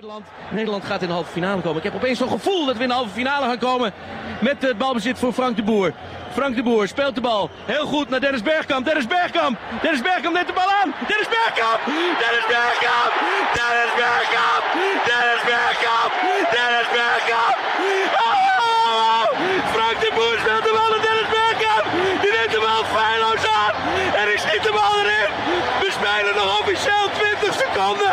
Nederland. Nederland gaat in de halve finale komen. Ik heb opeens zo'n gevoel dat we in de halve finale gaan komen met het balbezit voor Frank de Boer. Frank de Boer speelt de bal heel goed naar Dennis Bergkamp. Dennis Bergkamp. Dennis Bergkamp neemt de bal aan. Dennis Bergkamp. Dennis Bergkamp. Dennis Bergkamp. Dennis Bergkamp. Dennis Bergkamp. Oh! Frank de Boer speelt de bal naar Dennis Bergkamp. Die neemt de bal feilloos aan. En ik schiet de bal erin. We spelen nog officieel 20 seconden.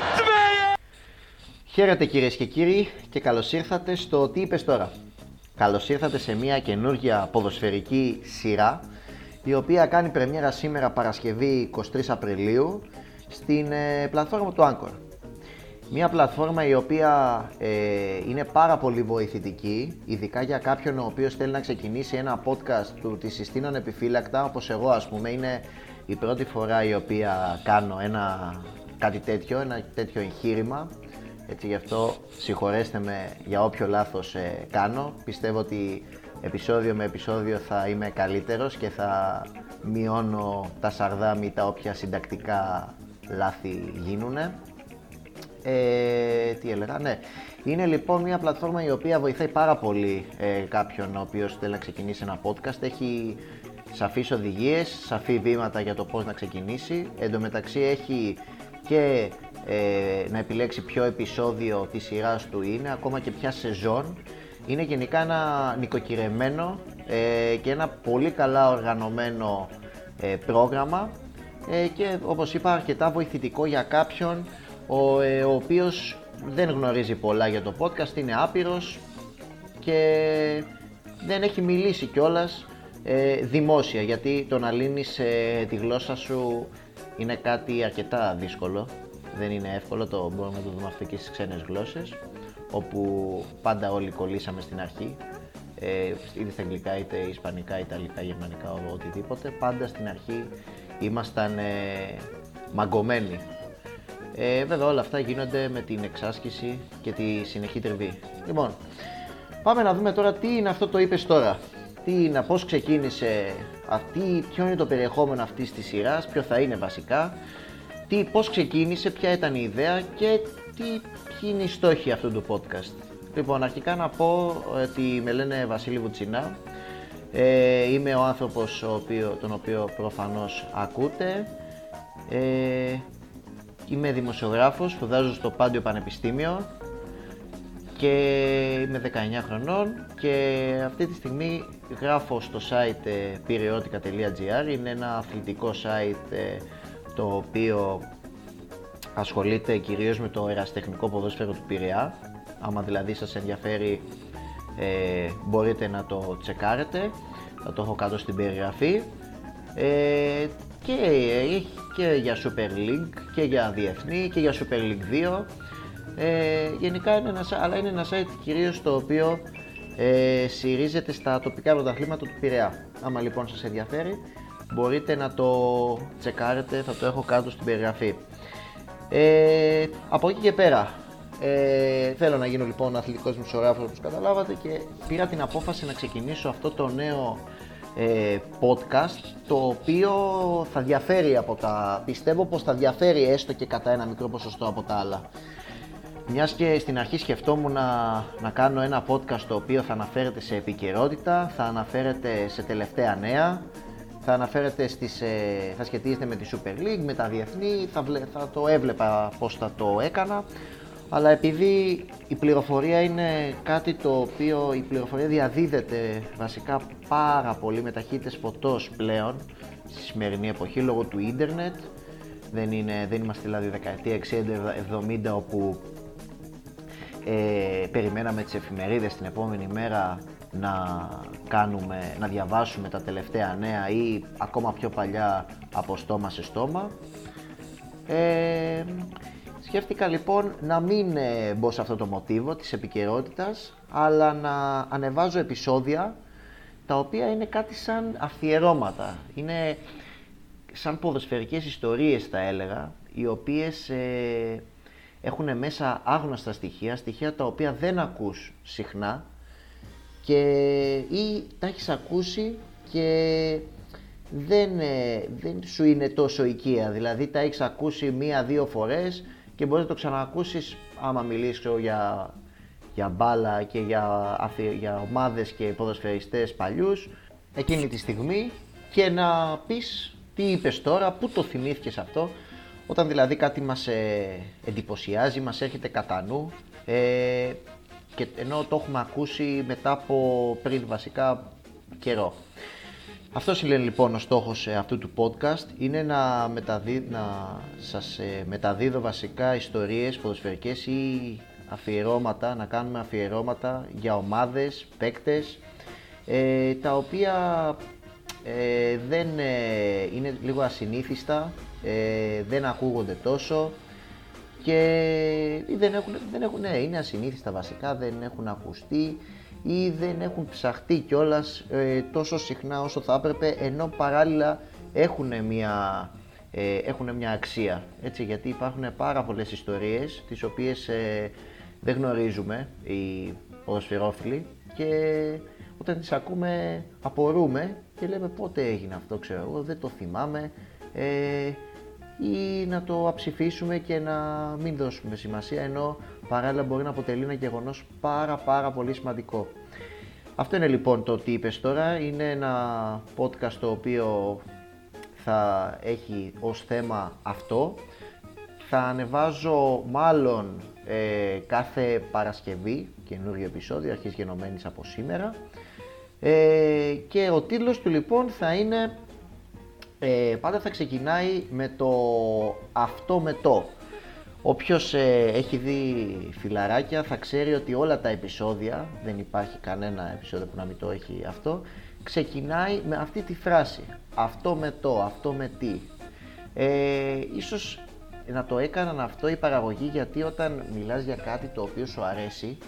Dennis Bergkamp. 2 Χαίρετε κυρίες και κύριοι και καλώς ήρθατε στο Τι είπες τώρα. Καλώς ήρθατε σε μια καινούργια ποδοσφαιρική σειρά η οποία κάνει πρεμιέρα σήμερα Παρασκευή 23 Απριλίου στην ε, πλατφόρμα του Anchor. Μια πλατφόρμα η οποία ε, είναι πάρα πολύ βοηθητική, ειδικά για κάποιον ο οποίος θέλει να ξεκινήσει ένα podcast του τη συστήνων επιφύλακτα, όπως εγώ ας πούμε, είναι η πρώτη φορά η οποία κάνω ένα κάτι τέτοιο, ένα τέτοιο εγχείρημα. Έτσι γι' αυτό συγχωρέστε με για όποιο λάθος ε, κάνω. Πιστεύω ότι επεισόδιο με επεισόδιο θα είμαι καλύτερος και θα μειώνω τα σαρδάμι τα όποια συντακτικά λάθη γίνουνε. Ε, τι έλεγα, ναι. Είναι λοιπόν μια πλατφόρμα η οποία βοηθάει πάρα πολύ ε, κάποιον ο οποίος θέλει να ξεκινήσει ένα podcast. Έχει σαφείς οδηγίες, σαφή βήματα για το πώς να ξεκινήσει. Εν τω μεταξύ έχει και ε, να επιλέξει ποιο επεισόδιο της σειράς του είναι, ακόμα και ποια σεζόν. Είναι γενικά ένα νοικοκυρεμένο ε, και ένα πολύ καλά οργανωμένο ε, πρόγραμμα ε, και όπως είπα αρκετά βοηθητικό για κάποιον ο, ε, ο οποίος δεν γνωρίζει πολλά για το podcast, είναι άπειρος και δεν έχει μιλήσει κιόλας ε, δημόσια γιατί το να λύνεις ε, τη γλώσσα σου είναι κάτι αρκετά δύσκολο δεν είναι εύκολο, το μπορούμε να το δούμε αυτό και στις ξένες γλώσσες όπου πάντα όλοι κολλήσαμε στην αρχή ε, είτε στα αγγλικά, είτε ισπανικά, ιταλικά, γερμανικά, οτιδήποτε πάντα στην αρχή ήμασταν ε, μαγκωμένοι ε, βέβαια όλα αυτά γίνονται με την εξάσκηση και τη συνεχή τριβή. Λοιπόν, πάμε να δούμε τώρα τι είναι αυτό το είπες τώρα. Τι είναι, πώς ξεκίνησε αυτή, ποιο είναι το περιεχόμενο αυτής της σειράς, ποιο θα είναι βασικά, τι, πώς ξεκίνησε, ποια ήταν η ιδέα και τι, ποιοι είναι οι στόχοι αυτού του podcast. Λοιπόν, αρχικά να πω ότι με λένε Βασίλη Βουτσινά, ε, είμαι ο άνθρωπος ο οποίο, τον οποίο προφανώς ακούτε. Ε, Είμαι δημοσιογράφος, σπουδάζω στο Πάντιο Πανεπιστήμιο και είμαι 19 χρονών και αυτή τη στιγμή γράφω στο site ε, periodica.gr είναι ένα αθλητικό site ε, το οποίο ασχολείται κυρίως με το εραστεχνικό ποδόσφαιρο του Πειραιά άμα δηλαδή σας ενδιαφέρει ε, μπορείτε να το τσεκάρετε. Θα το έχω κάτω στην περιγραφή. Ε, και έχει και για Super League και για διεθνή και για Super League 2 ε, γενικά είναι ένα, αλλά είναι ένα site κυρίως το οποίο ε, στηρίζεται στα τοπικά πρωταθλήματα του Πειραιά. Άμα λοιπόν σας ενδιαφέρει μπορείτε να το τσεκάρετε, θα το έχω κάτω στην περιγραφή. Ε, από εκεί και πέρα, ε, θέλω να γίνω λοιπόν αθλητικός μισογράφος όπως καταλάβατε και πήρα την απόφαση να ξεκινήσω αυτό το νέο ε, podcast το οποίο θα διαφέρει από τα, πιστεύω πως θα διαφέρει έστω και κατά ένα μικρό ποσοστό από τα άλλα. Μιας και στην αρχή σκεφτόμουν να, να κάνω ένα podcast το οποίο θα αναφέρεται σε επικαιρότητα, θα αναφέρεται σε τελευταία νέα, θα αναφέρεται στις, ε, θα σχετίζεται με τη Super League, με τα διεθνή, θα, θα το έβλεπα πως θα το έκανα. Αλλά επειδή η πληροφορία είναι κάτι το οποίο η πληροφορία διαδίδεται βασικά πάρα πολύ με ταχύτητες φωτός πλέον στη σημερινή εποχή λόγω του ίντερνετ δεν, είναι, δεν είμαστε δηλαδή δεκαετία 60-70 όπου ε, περιμέναμε τις εφημερίδες την επόμενη μέρα να, κάνουμε, να διαβάσουμε τα τελευταία νέα ή ακόμα πιο παλιά από στόμα σε στόμα ε, Σκέφτηκα λοιπόν να μην ε, μπω σε αυτό το μοτίβο της επικαιρότητας, αλλά να ανεβάζω επεισόδια τα οποία είναι κάτι σαν αφιερώματα. Είναι σαν ποδοσφαιρικές ιστορίες θα έλεγα, οι οποίες ε, έχουν μέσα άγνωστα στοιχεία, στοιχεία τα οποία δεν ακούς συχνά και ή τα έχεις ακούσει και δεν, ε, δεν σου είναι τόσο οικία, δηλαδή τα έχεις ακούσει μία-δύο φορές και μπορείς να το ξανακούσεις άμα μιλήσω για, για μπάλα και για, για ομάδες και ποδοσφαιριστές παλιούς εκείνη τη στιγμή και να πεις τι είπες τώρα, πού το θυμήθηκες αυτό όταν δηλαδή κάτι μας ε, εντυπωσιάζει, μας έρχεται κατά νου ε, και ενώ το έχουμε ακούσει μετά από πριν βασικά καιρό. Αυτό είναι λοιπόν ο στόχος ε, αυτού του podcast, είναι να, μεταδί, να σας ε, μεταδίδω βασικά ιστορίες ποδοσφαιρικές ή αφιερώματα, να κάνουμε αφιερώματα για ομάδες, παίκτες, ε, τα οποία δεν είναι λίγο ασυνήθιστα, δεν ακούγονται τόσο και δεν έχουν, δεν έχουν, ναι, είναι ασυνήθιστα βασικά, δεν έχουν ακουστεί ή δεν έχουν ψαχτεί κιόλας ε, τόσο συχνά όσο θα έπρεπε ενώ παράλληλα έχουν μια, ε, έχουν μια αξία. Έτσι, γιατί υπάρχουν πάρα πολλές ιστορίες τις οποίες ε, δεν γνωρίζουμε οι ποδοσφαιρόφιλοι και όταν τις ακούμε απορούμε και λέμε πότε έγινε αυτό ξέρω εγώ, δεν το θυμάμαι ε, ή να το αψηφίσουμε και να μην δώσουμε σημασία ενώ παράλληλα μπορεί να αποτελεί ένα γεγονός πάρα πάρα πολύ σημαντικό. Αυτό είναι λοιπόν το τι είπες τώρα, είναι ένα podcast το οποίο θα έχει ως θέμα αυτό. Θα ανεβάζω μάλλον ε, κάθε Παρασκευή καινούριο επεισόδιο, αρχής γενομένης από σήμερα. Ε, και ο τίτλος του λοιπόν θα είναι, ε, πάντα θα ξεκινάει με το αυτό με το. Όποιος ε, έχει δει φιλαράκια θα ξέρει ότι όλα τα επεισόδια, δεν υπάρχει κανένα επεισόδιο που να μην το έχει αυτό, ξεκινάει με αυτή τη φράση. Αυτό με το, αυτό με τι. Ε, ίσως να το έκαναν αυτό η παραγωγή γιατί όταν μιλάς για κάτι το οποίο σου αρέσει,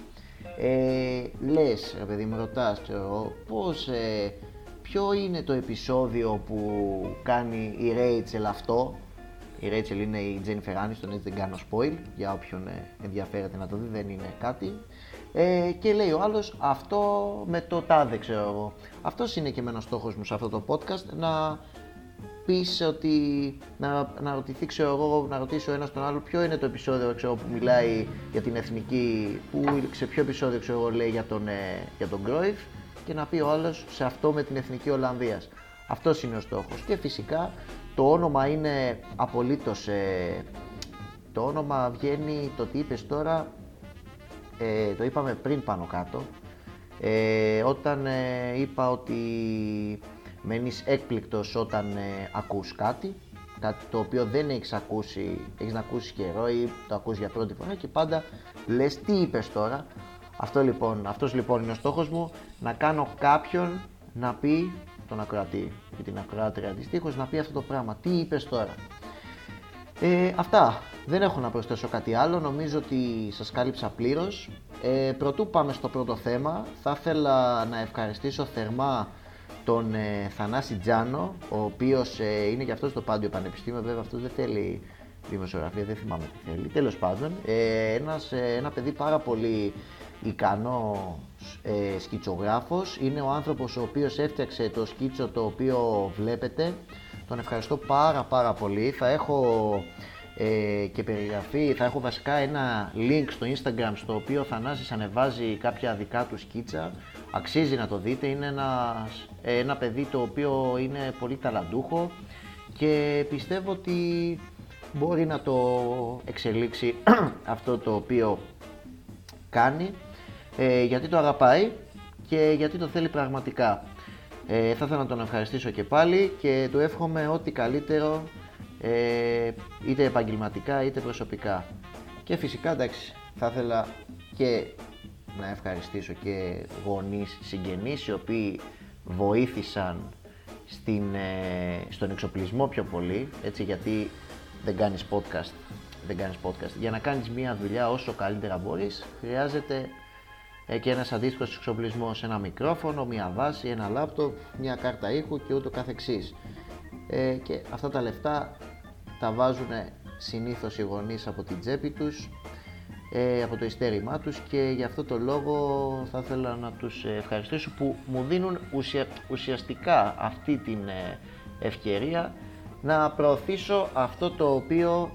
ε, λες, ρε παιδί μου ρωτάς, ξέρω, πώς, ε, ποιο είναι το επεισόδιο που κάνει η Rachel αυτό, η Rachel είναι η Jennifer Aniston, έτσι δεν κάνω spoil για όποιον ε, ενδιαφέρεται να το δει, δεν είναι κάτι. Ε, και λέει ο άλλος αυτό με το τάδε, ξέρω εγώ. Αυτός είναι και εμένα στόχος μου σε αυτό το podcast, να πεις ότι. να, να ρωτηθεί, ξέρω εγώ, να ρωτήσω ένας τον άλλο ποιο είναι το επεισόδιο ξέρω, που μιλάει για την εθνική, που, σε ποιο επεισόδιο ξέρω εγώ, λέει για τον, ε, για τον Cruyff και να πει ο άλλος σε αυτό με την εθνική Ολλανδίας. Αυτός είναι ο στόχος. Και φυσικά το όνομα είναι απολύτως, ε, το όνομα βγαίνει, το τι είπες τώρα, ε, το είπαμε πριν πάνω κάτω, ε, όταν ε, είπα ότι μένεις έκπληκτος όταν ε, ακούς κάτι, κάτι το οποίο δεν έχεις ακούσει, έχεις να ακούσεις καιρό ή το ακούς για πρώτη φορά και πάντα λες τι είπες τώρα. Αυτό λοιπόν, αυτός λοιπόν είναι ο στόχος μου, να κάνω κάποιον να πει τον ακροατή και την ακροάτρια αντιστοίχως να πει αυτό το πράγμα. Τι είπες τώρα; Ε, αυτά. Δεν έχω να προσθέσω κάτι άλλο. Νομίζω ότι σας κάλυψα πλήρως. Ε, πρωτού πάμε στο πρώτο θέμα, θα ήθελα να ευχαριστήσω θερμά τον ε, Θανάση Τζάνο, ο οποίος ε, είναι και αυτός στο Πάντιο Πανεπιστήμιο, βέβαια αυτός δεν θέλει δημοσιογραφία, δεν θυμάμαι τι θέλει. Τέλος πάντων, ε, ένας, ε, ένα παιδί πάρα πολύ ικανό ε, σκητσογράφος. Είναι ο άνθρωπος ο οποίος έφτιαξε το σκίτσο το οποίο βλέπετε. Τον ευχαριστώ πάρα πάρα πολύ. Θα έχω ε, και περιγραφή, θα έχω βασικά ένα link στο Instagram στο οποίο ο Θανάσης ανεβάζει κάποια δικά του σκίτσα. Αξίζει να το δείτε, είναι ένας, ένα παιδί το οποίο είναι πολύ ταλαντούχο και πιστεύω ότι μπορεί να το εξελίξει αυτό το οποίο κάνει ε, γιατί το αγαπάει και γιατί το θέλει πραγματικά. Ε, θα ήθελα να τον ευχαριστήσω και πάλι και του εύχομαι ό,τι καλύτερο ε, είτε επαγγελματικά είτε προσωπικά. Και φυσικά εντάξει, θα ήθελα και να ευχαριστήσω και γονείς, συγγενείς οι οποίοι βοήθησαν στην, ε, στον εξοπλισμό πιο πολύ, έτσι γιατί δεν κάνεις podcast, δεν κάνεις podcast. Για να κάνεις μια δουλειά όσο καλύτερα μπορείς, χρειάζεται ε, και ένας αντίστοιχος εξοπλισμός, ένα μικρόφωνο, μια βάση, ένα λάπτοπ, μια κάρτα ήχου και ούτω καθεξής. Ε, και αυτά τα λεφτά τα βάζουν συνήθως οι γονείς από την τσέπη τους, ε, από το ειστέρημά τους και γι' αυτό το λόγο θα ήθελα να τους ευχαριστήσω που μου δίνουν ουσιαστικά αυτή την ε, ευκαιρία να προωθήσω αυτό το οποίο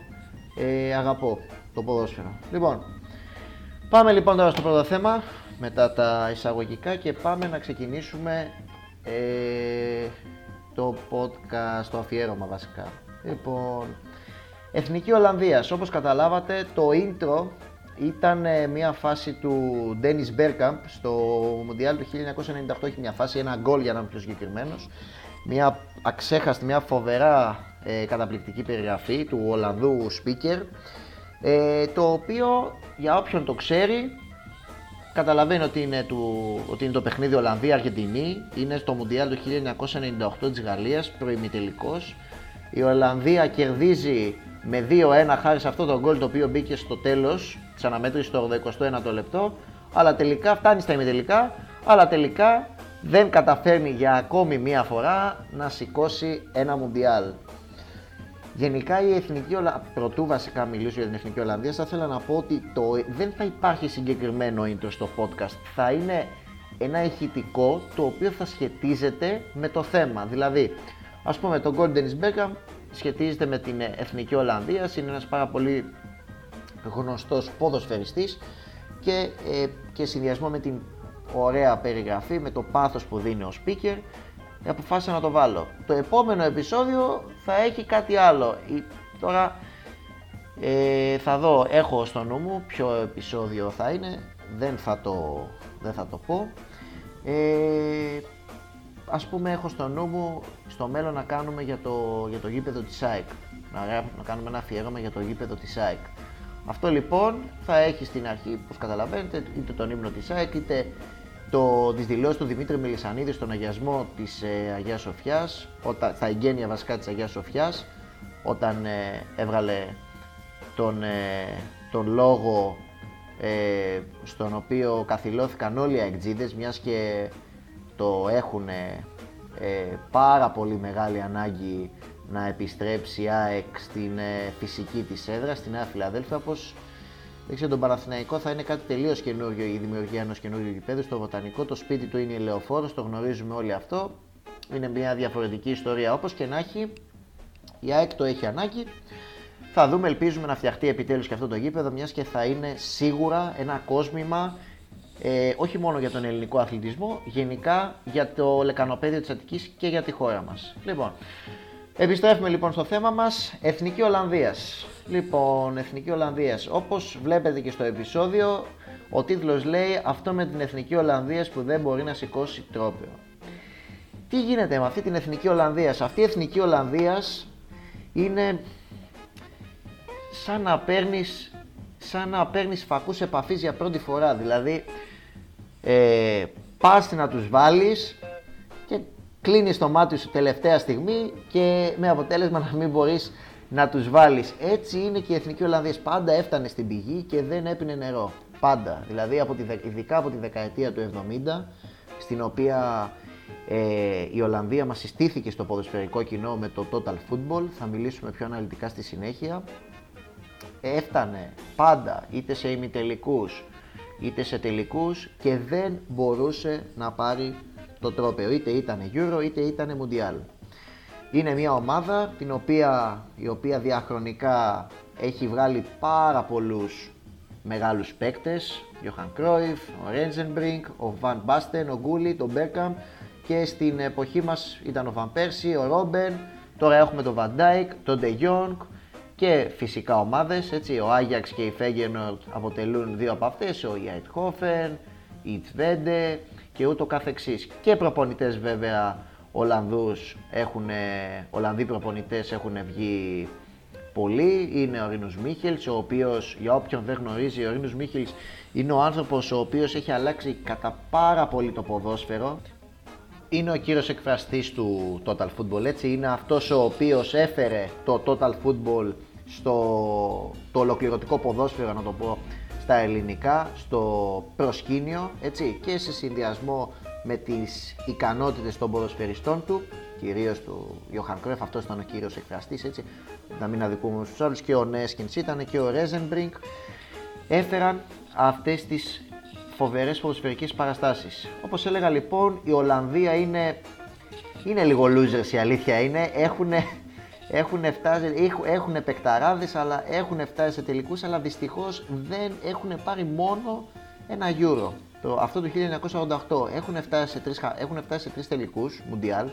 αγαπώ. το ποδόσφαιρο. Λοιπόν, πάμε λοιπόν τώρα στο πρώτο θέμα μετά τα εισαγωγικά και πάμε να ξεκινήσουμε ε, το podcast, το αφιέρωμα βασικά. Λοιπόν, Εθνική Ολλανδίας, όπως καταλάβατε το intro ήταν ε, μια φάση του Dennis Bergkamp στο Μουντιάλ του 1998, έχει μια φάση, ένα γκολ για να είμαι πιο συγκεκριμένος. Μια αξέχαστη, μια φοβερά ε, καταπληκτική περιγραφή του Ολλανδού speaker, ε, το οποίο για όποιον το ξέρει καταλαβαίνει ότι είναι, του, ότι είναι το παιχνίδι Ολλανδία-Αργεντινή, είναι στο Μουντιάλ του 1998 της Γαλλίας, προημιτελικός. Η Ολλανδία κερδίζει με 2-1 χάρη σε αυτό το γκολ το οποίο μπήκε στο τέλος της αναμέτρησης στο 81ο λεπτό, αλλά τελικά φτάνει στα ημιτελικά, αλλά τελικά δεν καταφέρνει για ακόμη μία φορά να σηκώσει ένα Μουντιάλ. Γενικά η Εθνική Ολλανδία, πρωτού βασικά μιλήσω για την Εθνική Ολλανδία, θα ήθελα να πω ότι το... δεν θα υπάρχει συγκεκριμένο intro στο podcast. Θα είναι ένα ηχητικό το οποίο θα σχετίζεται με το θέμα. Δηλαδή, ας πούμε το Golden Beckham σχετίζεται με την Εθνική Ολλανδία, είναι ένας πάρα πολύ γνωστός ποδοσφαιριστής και, ε, και συνδυασμό με την ωραία περιγραφή, με το πάθος που δίνει ο speaker, αποφάσισα να το βάλω. Το επόμενο επεισόδιο θα έχει κάτι άλλο. Τώρα ε, θα δω, έχω στο νου μου ποιο επεισόδιο θα είναι, δεν θα το, δεν θα το πω. Ε, ας πούμε έχω στο νου μου στο μέλλον να κάνουμε για το, για το γήπεδο της ΑΕΚ. Να, να κάνουμε ένα αφιέρωμα για το γήπεδο της ΑΕΚ. Αυτό λοιπόν θα έχει στην αρχή, όπως καταλαβαίνετε, είτε τον ύμνο της ΑΕΚ, είτε το, τις δηλώσεις του Δημήτρη Μελισανίδη στον αγιασμό της ε, Αγίας Σοφιάς, όταν, στα εγγένεια βασικά της Αγίας Σοφιάς, όταν ε, έβγαλε τον, ε, τον λόγο ε, στον οποίο καθυλώθηκαν όλοι οι αεκτζίδες, μιας και το έχουν ε, πάρα πολύ μεγάλη ανάγκη να επιστρέψει η ΑΕΚ στην ε, φυσική της έδρα, στη Νέα Φιλαδέλφια, όπως ξέρω τον Παναθηναϊκό θα είναι κάτι τελείως καινούριο η δημιουργία ενός καινούριου γηπέδου. Στο βοτανικό το σπίτι του είναι η Λεωφόρος, το γνωρίζουμε όλοι αυτό. Είναι μια διαφορετική ιστορία όπως και να έχει. Η ΑΕΚ το έχει ανάγκη. Θα δούμε, ελπίζουμε να φτιαχτεί επιτέλους και αυτό το γήπεδο, μιας και θα είναι σίγουρα ένα κόσμημα ε, όχι μόνο για τον ελληνικό αθλητισμό, γενικά για το λεκανοπέδιο της Αττικής και για τη χώρα μας. Λοιπόν, επιστρέφουμε λοιπόν στο θέμα μας, Εθνική Ολλανδίας. Λοιπόν, Εθνική Ολλανδίας, όπως βλέπετε και στο επεισόδιο, ο τίτλος λέει αυτό με την Εθνική Ολλανδίας που δεν μπορεί να σηκώσει τρόπαιο. Τι γίνεται με αυτή την Εθνική Ολλανδίας, αυτή η Εθνική Ολλανδίας είναι σαν να παίρνεις σαν να παίρνεις φακούς επαφής για πρώτη φορά. Δηλαδή, ε, πας να τους βάλεις και κλείνεις το μάτι σου τελευταία στιγμή και με αποτέλεσμα να μην μπορείς να τους βάλεις. Έτσι είναι και η Εθνική Ολλανδία. Πάντα έφτανε στην πηγή και δεν έπινε νερό. Πάντα. Δηλαδή, από τη, ειδικά από τη δεκαετία του 70, στην οποία ε, η Ολλανδία μας συστήθηκε στο ποδοσφαιρικό κοινό με το Total Football. Θα μιλήσουμε πιο αναλυτικά στη συνέχεια έφτανε πάντα είτε σε ημιτελικούς είτε σε τελικούς και δεν μπορούσε να πάρει το τρόπαιο. Είτε ήταν Euro είτε ήταν Mundial. Είναι μια ομάδα την οποία, η οποία διαχρονικά έχει βγάλει πάρα πολλούς μεγάλους παίκτες. Johan Cruyff, ο Renzenbrink, ο Van Basten, ο Gullit, ο Beckham και στην εποχή μας ήταν ο Van Persie, ο Robben, τώρα έχουμε τον Van Dijk, τον De Jong, και φυσικά ομάδες, έτσι, ο Άγιαξ και η Φέγγενορτ αποτελούν δύο από αυτές, ο Ιαϊτχόφεν, η Τβέντε και ούτω καθεξής. Και προπονητές βέβαια Ολλανδούς έχουν, Ολλανδοί προπονητές έχουν βγει πολλοί, είναι ο Ρίνους Μίχελς, ο οποίος για όποιον δεν γνωρίζει, ο Ρίνους Μίχελς είναι ο άνθρωπος ο οποίος έχει αλλάξει κατά πάρα πολύ το ποδόσφαιρο. Είναι ο κύριος εκφραστής του Total Football, έτσι, είναι αυτός ο οποίος έφερε το Total Football στο το ολοκληρωτικό ποδόσφαιρο, να το πω στα ελληνικά, στο προσκήνιο, έτσι, και σε συνδυασμό με τις ικανότητες των ποδοσφαιριστών του, κυρίως του Ιωχαν Κρέφ, αυτός ήταν ο κύριος εκφραστής, έτσι, να μην αδικούμε στους άλλους, και ο Νέσκινς ήταν και ο Ρέζενμπρινγκ, έφεραν αυτές τις φοβερές ποδοσφαιρικές παραστάσεις. Όπως έλεγα λοιπόν, η Ολλανδία είναι, είναι λίγο losers η αλήθεια είναι, έχουν έχουν, φτάσει, έχουν επεκταράδες, αλλά έχουν φτάσει σε τελικούς, αλλά δυστυχώς δεν έχουν πάρει μόνο ένα Euro. Το, αυτό το 1988 έχουν φτάσει σε τρεις, έχουν φτάσει σε τρεις τελικούς, Μουντιάλ,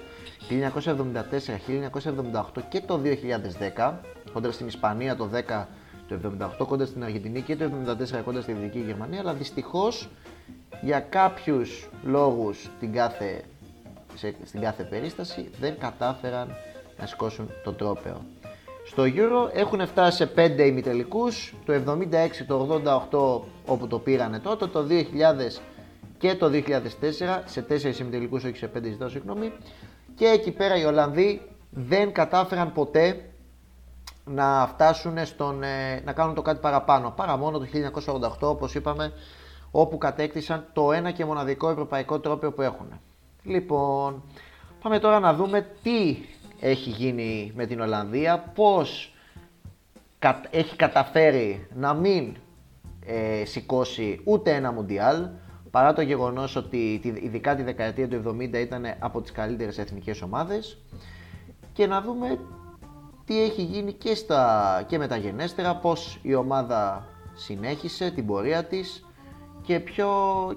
1974, 1978 και το 2010, κόντρα στην Ισπανία το 10, το 78 κόντρα στην Αργεντινή και το 74 κόντρα στη Δυτική Γερμανία, αλλά δυστυχώς για κάποιους λόγους την κάθε, σε, στην κάθε περίσταση δεν κατάφεραν να σηκώσουν το τρόπεο. Στο Euro έχουν φτάσει σε 5 ημιτελικούς, το 76, το 88 όπου το πήρανε τότε, το 2000 και το 2004 σε 4 ημιτελικούς, όχι σε 5 ζητάω συγγνώμη και εκεί πέρα οι Ολλανδοί δεν κατάφεραν ποτέ να φτάσουν στον, ε, να κάνουν το κάτι παραπάνω, παρά μόνο το 1988 όπως είπαμε όπου κατέκτησαν το ένα και μοναδικό ευρωπαϊκό τρόπαιο που έχουν. Λοιπόν, πάμε τώρα να δούμε τι έχει γίνει με την Ολλανδία, πώς έχει καταφέρει να μην ε, σηκώσει ούτε ένα Μουντιάλ, παρά το γεγονός ότι ειδικά τη δεκαετία του 70 ήταν από τις καλύτερες εθνικές ομάδες. Και να δούμε τι έχει γίνει και, στα, και μεταγενέστερα, πώς η ομάδα συνέχισε την πορεία της και, ποιο,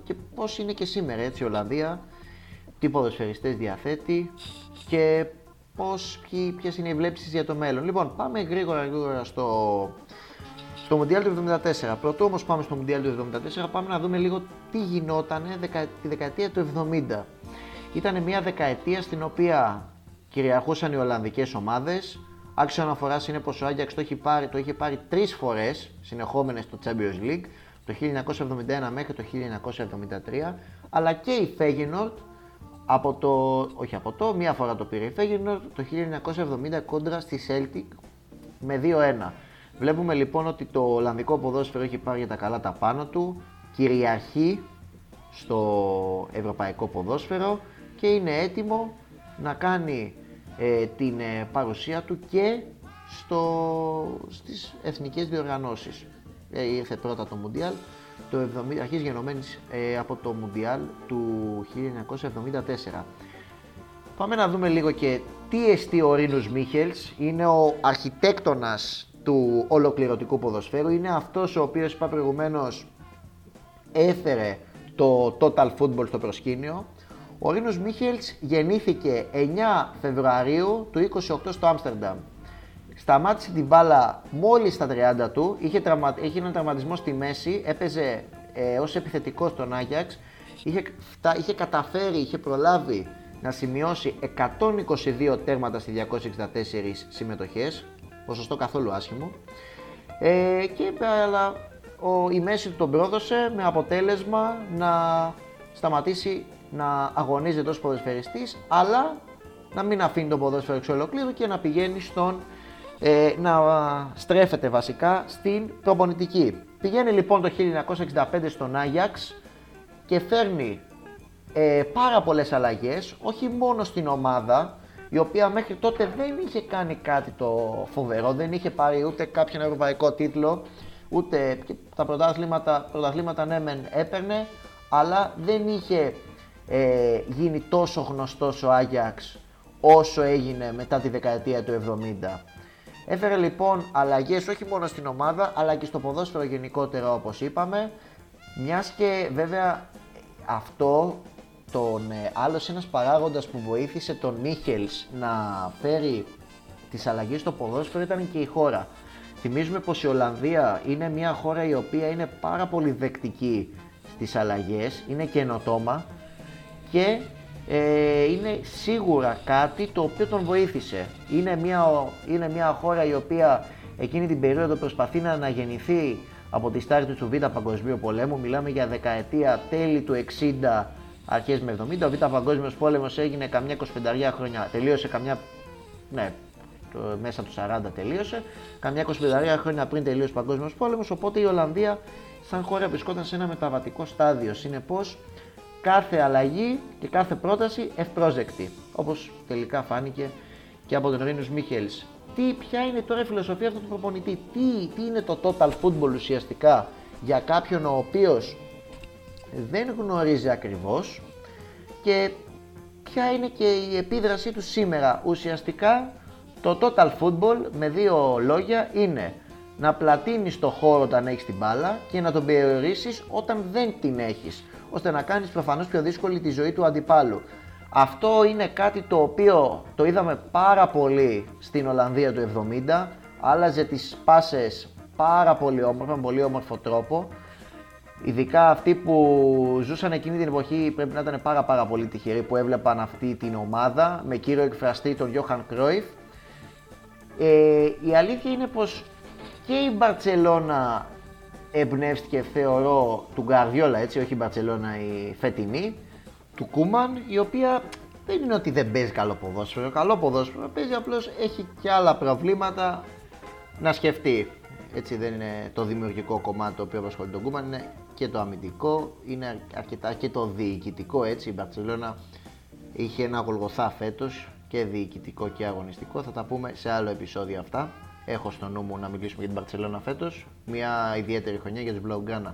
και πώς είναι και σήμερα έτσι η Ολλανδία, τι ποδοσφαιριστές διαθέτει και πώς, ποιες είναι οι βλέψεις για το μέλλον. Λοιπόν, πάμε γρήγορα γρήγορα στο, στο Μουντιάλ του 1974. Πρωτού όμως πάμε στο Μουντιάλ του 1974, πάμε να δούμε λίγο τι γινόταν τη δεκαετία του 70. Ήταν μια δεκαετία στην οποία κυριαρχούσαν οι Ολλανδικές ομάδες. Άξιο αναφοράς είναι πως ο Άγιαξ το, έχει πάρει, το είχε πάρει τρεις φορές συνεχόμενες στο Champions League, το 1971 μέχρι το 1973, αλλά και η Feyenoord από το, όχι από το, μία φορά το πήρε η Feyenoord το 1970 κόντρα στη Celtic με 2-1. Βλέπουμε λοιπόν ότι το Ολλανδικό ποδόσφαιρο έχει πάρει για τα καλά τα πάνω του, κυριαρχεί στο ευρωπαϊκό ποδόσφαιρο και είναι έτοιμο να κάνει ε, την ε, παρουσία του και στο, στις εθνικές διοργανώσεις. Ε, ήρθε πρώτα το Μουντιάλ, το 70, αρχής γενομένης ε, από το Μουντιάλ του 1974. Πάμε να δούμε λίγο και τι εστί ο Ρίνους Μίχελς, είναι ο αρχιτέκτονας του ολοκληρωτικού ποδοσφαίρου, είναι αυτός ο οποίος είπα προηγουμένως έφερε το total football στο προσκήνιο. Ο Ρίνους Μίχελς γεννήθηκε 9 Φεβρουαρίου του 28 στο Άμστερνταμ. Σταμάτησε την μπάλα μόλις στα 30 του, είχε, τραυμα... είχε έναν τραυματισμό στη μέση, έπαιζε ε, ως επιθετικός στον Άγιαξ, είχε, είχε καταφέρει, είχε προλάβει να σημειώσει 122 τέρματα στις 264 συμμετοχές, ποσοστό καθόλου άσχημο. Ε, και αλλά ο, η μέση του τον πρόδωσε με αποτέλεσμα να σταματήσει να αγωνίζεται ως ποδοσφαιριστής, αλλά να μην αφήνει τον ποδόσφαιρο εξ ολοκλήρου και να πηγαίνει στον ε, να στρέφεται βασικά στην προπονητική. Πηγαίνει λοιπόν το 1965 στον Άγιαξ και φέρνει ε, πάρα πολλές αλλαγές, όχι μόνο στην ομάδα, η οποία μέχρι τότε δεν είχε κάνει κάτι το φοβερό, δεν είχε πάρει ούτε κάποιον ευρωπαϊκό τίτλο, ούτε και τα πρωταθλήματα, πρωταθλήματα ναι μεν έπαιρνε, αλλά δεν είχε ε, γίνει τόσο γνωστός ο Άγιαξ όσο έγινε μετά τη δεκαετία του 70. Έφερε λοιπόν αλλαγές όχι μόνο στην ομάδα αλλά και στο ποδόσφαιρο γενικότερα όπως είπαμε μιας και βέβαια αυτό τον ε, άλλος ένας παράγοντας που βοήθησε τον Μίχελς να φέρει τις αλλαγές στο ποδόσφαιρο ήταν και η χώρα. Θυμίζουμε πως η Ολλανδία είναι μια χώρα η οποία είναι πάρα πολύ δεκτική στις αλλαγές, είναι καινοτόμα και ε, είναι σίγουρα κάτι το οποίο τον βοήθησε. Είναι μια, είναι μια χώρα η οποία εκείνη την περίοδο προσπαθεί να αναγεννηθεί από τη στάρτη του Β' Παγκοσμίου Πολέμου. Μιλάμε για δεκαετία τέλη του 60, αρχές με 70. Ο Β' Παγκόσμιος Πόλεμος έγινε καμιά 25 χρόνια, τελείωσε καμιά, ναι, το, μέσα του 40 τελείωσε. Καμιά 25 χρόνια πριν τελείωσε ο Παγκόσμιος Πόλεμος, οπότε η Ολλανδία σαν χώρα βρισκόταν σε ένα μεταβατικό στάδιο. Συνεπώς, κάθε αλλαγή και κάθε πρόταση ευπρόσδεκτη, όπως τελικά φάνηκε και από τον Ρίνους Μίχελς. Τι, ποια είναι τώρα η φιλοσοφία αυτού του προπονητή, τι, τι είναι το total football ουσιαστικά για κάποιον ο οποίος δεν γνωρίζει ακριβώς και ποια είναι και η επίδρασή του σήμερα; Ουσιαστικά Το total football με δύο λόγια είναι να πλατείνεις το χώρο όταν έχεις την μπάλα και να τον περιορίσεις όταν δεν την έχεις, ώστε να κάνεις προφανώς πιο δύσκολη τη ζωή του αντιπάλου. Αυτό είναι κάτι το οποίο το είδαμε πάρα πολύ στην Ολλανδία του 70, άλλαζε τις πάσες πάρα πολύ όμορφα, με πολύ όμορφο τρόπο. Ειδικά αυτοί που ζούσαν εκείνη την εποχή πρέπει να ήταν πάρα πάρα πολύ τυχεροί που έβλεπαν αυτή την ομάδα με κύριο εκφραστή τον Γιώχαν Κρόιφ. Ε, η αλήθεια είναι πως και η Μπαρτσελώνα εμπνεύστηκε θεωρώ του Γκαρδιόλα έτσι, όχι η Μπαρτσελώνα η φετινή, του Κούμαν, η οποία δεν είναι ότι δεν παίζει καλό ποδόσφαιρο. Καλό ποδόσφαιρο παίζει απλώς έχει και άλλα προβλήματα να σκεφτεί. Έτσι δεν είναι το δημιουργικό κομμάτι το οποίο απασχολεί τον Κούμαν, είναι και το αμυντικό, είναι αρκετά και το διοικητικό έτσι. Η Μπαρτσελώνα είχε ένα γολγοθά φέτος και διοικητικό και αγωνιστικό. Θα τα πούμε σε άλλο επεισόδιο αυτά. Έχω στο νου μου να μιλήσουμε για την Μπαρτσελώνα φέτος. Μια ιδιαίτερη χρονιά για τους Blaugrana.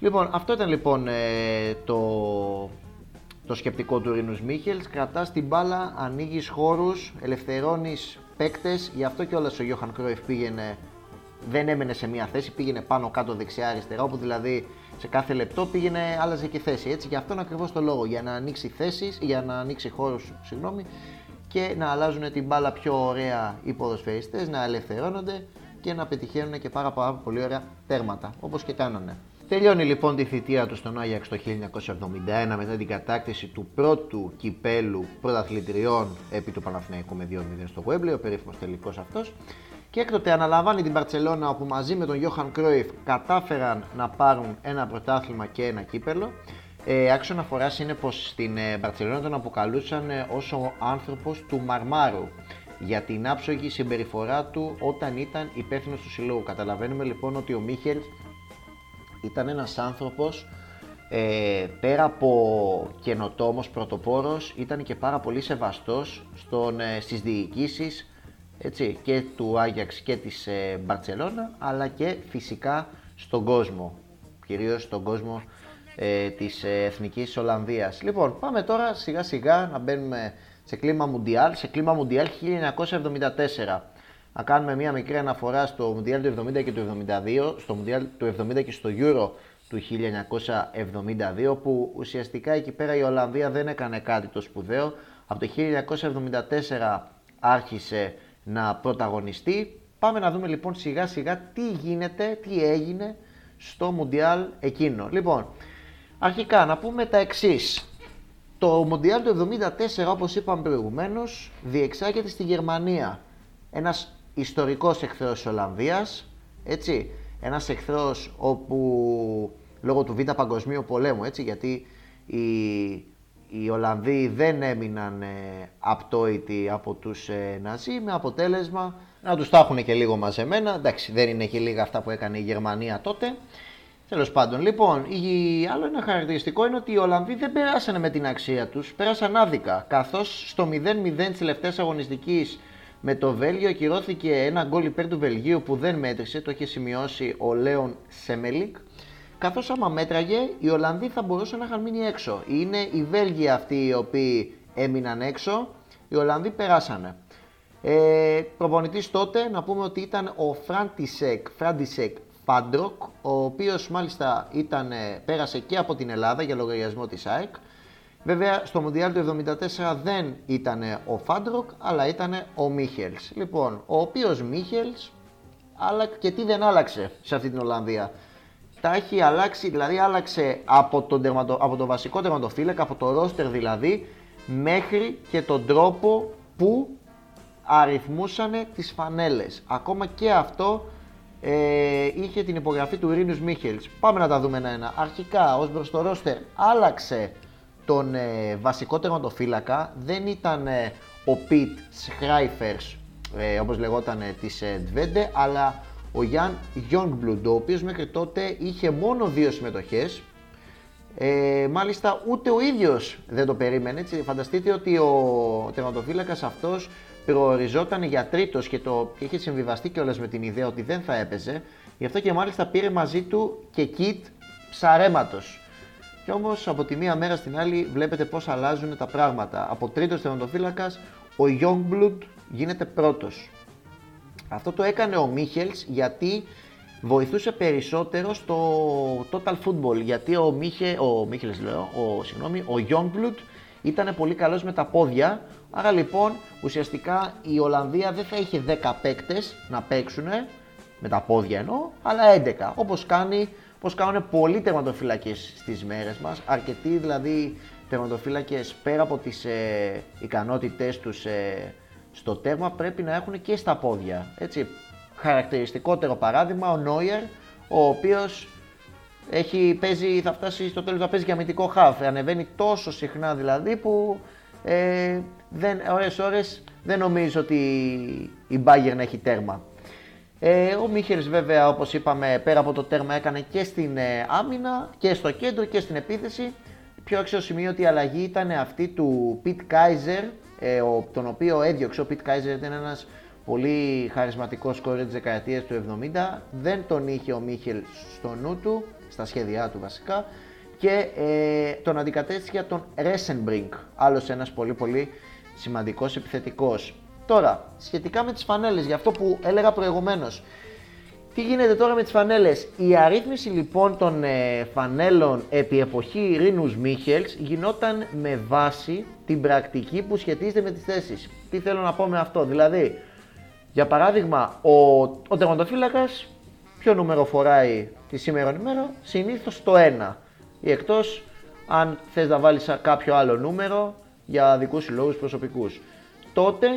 Λοιπόν, αυτό ήταν λοιπόν ε, το, το σκεπτικό του Ρίνους Μίχελς. Κρατάς την μπάλα, ανοίγεις χώρους, ελευθερώνεις παίκτες. Γι' αυτό και όλα ο Γιώχαν Κρόιφ πήγαινε, δεν έμενε σε μία θέση, πήγαινε πάνω κάτω δεξιά αριστερά, όπου δηλαδή σε κάθε λεπτό πήγαινε, άλλαζε και θέση. Έτσι, γι' αυτόν ακριβώς το λόγο, για να ανοίξει θέσεις, για να ανοίξει χώρους, συγγνώμη, και να αλλάζουν την μπάλα πιο ωραία οι ποδοσφαιριστές, να ελευθερώνονται και να πετυχαίνουν και πάρα, πάρα πολύ ωραία τέρματα, όπως και κάνανε. Τελειώνει λοιπόν τη θητεία του στον Άγιαξ το 1971 μετά την κατάκτηση του πρώτου κυπέλου πρωταθλητριών επί του Παναθηναϊκού με 2-0 στο Γουέμπλε, ο περίφημος τελικός αυτός. Και έκτοτε αναλαμβάνει την Παρσελώνα όπου μαζί με τον Γιώχαν Κρόιφ κατάφεραν να πάρουν ένα πρωτάθλημα και ένα κύπελο. Ε, άξιο αναφορά είναι πως στην ε, Μπαρσελόνα τον αποκαλούσαν ε, ως ο άνθρωπος του Μαρμάρου για την άψογη συμπεριφορά του όταν ήταν υπεύθυνος του συλλόγου. Καταλαβαίνουμε λοιπόν ότι ο Μίχελ ήταν ένας άνθρωπος ε, πέρα από καινοτόμος πρωτοπόρος ήταν και πάρα πολύ σεβαστός στον, ε, στις διοικήσεις έτσι, και του Άγιαξ και της ε, Μπαρτσελώνα αλλά και φυσικά στον κόσμο, κυρίως στον κόσμο ε, της ε, Εθνικής Ολλανδίας. Λοιπόν, πάμε τώρα σιγά σιγά να μπαίνουμε σε κλίμα Μουντιάλ, σε κλίμα Μουντιάλ 1974 να κάνουμε μια μικρή αναφορά στο Μουντιάλ του 70 και του 72, στο Μουντιάλ του 70 και στο Euro του 1972 που ουσιαστικά εκεί πέρα η Ολλανδία δεν έκανε κάτι το σπουδαίο. Από το 1974 άρχισε να πρωταγωνιστεί. Πάμε να δούμε λοιπόν σιγά σιγά τι γίνεται, τι έγινε στο Μουντιάλ εκείνο. Λοιπόν, αρχικά να πούμε τα εξής. Το Μουντιάλ του 74 όπως είπαμε προηγουμένως διεξάγεται στη Γερμανία. Ένας ιστορικός εχθρός της Ολλανδίας, έτσι, ένας εχθρός όπου λόγω του Β' Παγκοσμίου Πολέμου, έτσι, γιατί οι, οι Ολλανδοί δεν έμειναν ε, απτόητοι από τους ε, Ναζί με αποτέλεσμα να τους τα έχουν και λίγο μαζεμένα, εντάξει δεν είναι και λίγα αυτά που έκανε η Γερμανία τότε. Τέλος πάντων, λοιπόν, η... άλλο ένα χαρακτηριστικό είναι ότι οι Ολλανδοί δεν περάσανε με την αξία τους, πέρασαν άδικα, καθώς στο 0-0 της τελευταίας αγωνιστικής με το Βέλγιο ακυρώθηκε ένα γκολ υπέρ του Βελγίου που δεν μέτρησε, το είχε σημειώσει ο Λέον Σέμελικ. Καθώς άμα μέτραγε, οι Ολλανδοί θα μπορούσαν να είχαν μείνει έξω. Είναι οι Βέλγοι αυτοί οι οποίοι έμειναν έξω, οι Ολλανδοί περάσανε. Ε, προπονητής τότε να πούμε ότι ήταν ο Φράντισεκ, Φράντισεκ Φάντροκ, ο οποίος μάλιστα ήταν, πέρασε και από την Ελλάδα για λογαριασμό της ΑΕΚ Βέβαια στο Μουντιάλ του 1974 δεν ήταν ο Φάντροκ, αλλά ήταν ο Μίχελς. Λοιπόν, ο οποίος Μίχελς, αλλά και τι δεν άλλαξε σε αυτή την Ολλανδία. Τα έχει αλλάξει, δηλαδή άλλαξε από τον, τερματο, από τον βασικό τερματοφύλακα, από το ρόστερ δηλαδή, μέχρι και τον τρόπο που αριθμούσαν τις φανέλες. Ακόμα και αυτό ε, είχε την υπογραφή του Ρίνους Μίχελς. Πάμε να τα δούμε ένα-ένα. Αρχικά, ως προς το ρόστερ, άλλαξε τον ε, βασικό τερματοφύλακα δεν ήταν ε, ο Πιτ Schreifers, ε, όπως λεγόταν ε, της ε, Ντβέντε, αλλά ο Γιάν Youngblood, ο οποίος μέχρι τότε είχε μόνο δύο συμμετοχές. Ε, μάλιστα ούτε ο ίδιος δεν το περίμενε, έτσι, φανταστείτε ότι ο τερματοφύλακας αυτός προοριζόταν για τρίτος και το είχε συμβιβαστεί κιόλας με την ιδέα ότι δεν θα έπαιζε, γι' αυτό και μάλιστα πήρε μαζί του και kit ψαρέματος. Και όμως από τη μία μέρα στην άλλη βλέπετε πώς αλλάζουν τα πράγματα. Από τρίτος θεματοφύλακα, ο Youngblood γίνεται πρώτος. Αυτό το έκανε ο Μίχελς γιατί βοηθούσε περισσότερο στο total football. Γιατί ο, Μίχε, ο Μίχελς λέω, ο, συγγνώμη, ο Youngblood ήταν πολύ καλός με τα πόδια. Άρα λοιπόν ουσιαστικά η Ολλανδία δεν θα είχε 10 παίκτες να παίξουν με τα πόδια εννοώ, αλλά 11. Όπως κάνει Πώ κάνουν πολλοί τερματοφύλακες στις μέρες μας. Αρκετοί δηλαδή τερματοφύλακες πέρα από τις ε, ικανότητές τους ε, στο τέρμα πρέπει να έχουν και στα πόδια. Έτσι, χαρακτηριστικότερο παράδειγμα ο Νόιερ, ο οποίος έχει, παίζει, θα φτάσει στο τέλος να παίζει και αμυντικό χαφ. Ανεβαίνει τόσο συχνά δηλαδή που ε, δεν, ώρες ώρες δεν νομίζω ότι η Bayern έχει τέρμα. Ε, ο Μίχελς βέβαια όπως είπαμε πέρα από το τέρμα έκανε και στην ε, άμυνα και στο κέντρο και στην επίθεση. Πιο έξω σημείο ότι η αλλαγή ήταν αυτή του Πιτ Κάιζερ, ε, τον οποίο έδιωξε ο Πιτ Κάιζερ ήταν ένας πολύ χαρισματικός κόρη της δεκαετίας του 70. Δεν τον είχε ο Μίχελ στο νου του, στα σχέδιά του βασικά και ε, τον αντικατέστησε για τον Ρέσενμπρινγκ, άλλος ένας πολύ πολύ σημαντικός επιθετικός. Τώρα, σχετικά με τις φανέλες, για αυτό που έλεγα προηγουμένως, τι γίνεται τώρα με τις φανέλες; Η αρρύθμιση λοιπόν των ε, φανέλων επί εποχή Ρίνους Μίχελς γινόταν με βάση την πρακτική που σχετίζεται με τις θέσεις. Τι θέλω να πω με αυτό, δηλαδή, για παράδειγμα, ο, ο τερματοφύλακας ποιο νούμερο φοράει τη σήμερα ημέρα, συνήθως το 1. Ή εκτός αν θες να βάλεις κάποιο άλλο νούμερο για δικούς λόγους προσωπικούς. Τότε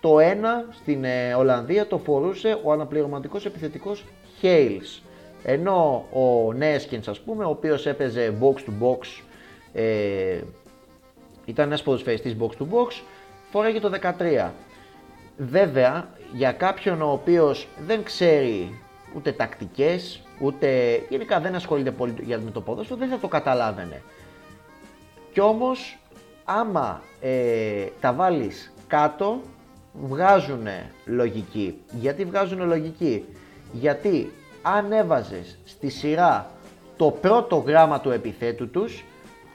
το ένα στην ε, Ολλανδία το φορούσε ο αναπληρωματικός επιθετικός Hales. Ενώ ο Νέσκινς ας πούμε, ο οποίος έπαιζε box to box, ε, ήταν ένας ποδοσφαιριστής box to box, φοράγε το 13. Βέβαια, για κάποιον ο οποίος δεν ξέρει ούτε τακτικές, ούτε γενικά δεν ασχολείται πολύ με το ποδόσφαιρο, δεν θα το καταλάβαινε. Κι όμως, άμα ε, τα βάλεις κάτω, βγάζουν λογική. Γιατί βγάζουν λογική; Γιατί αν έβαζες στη σειρά το πρώτο γράμμα του επιθέτου τους,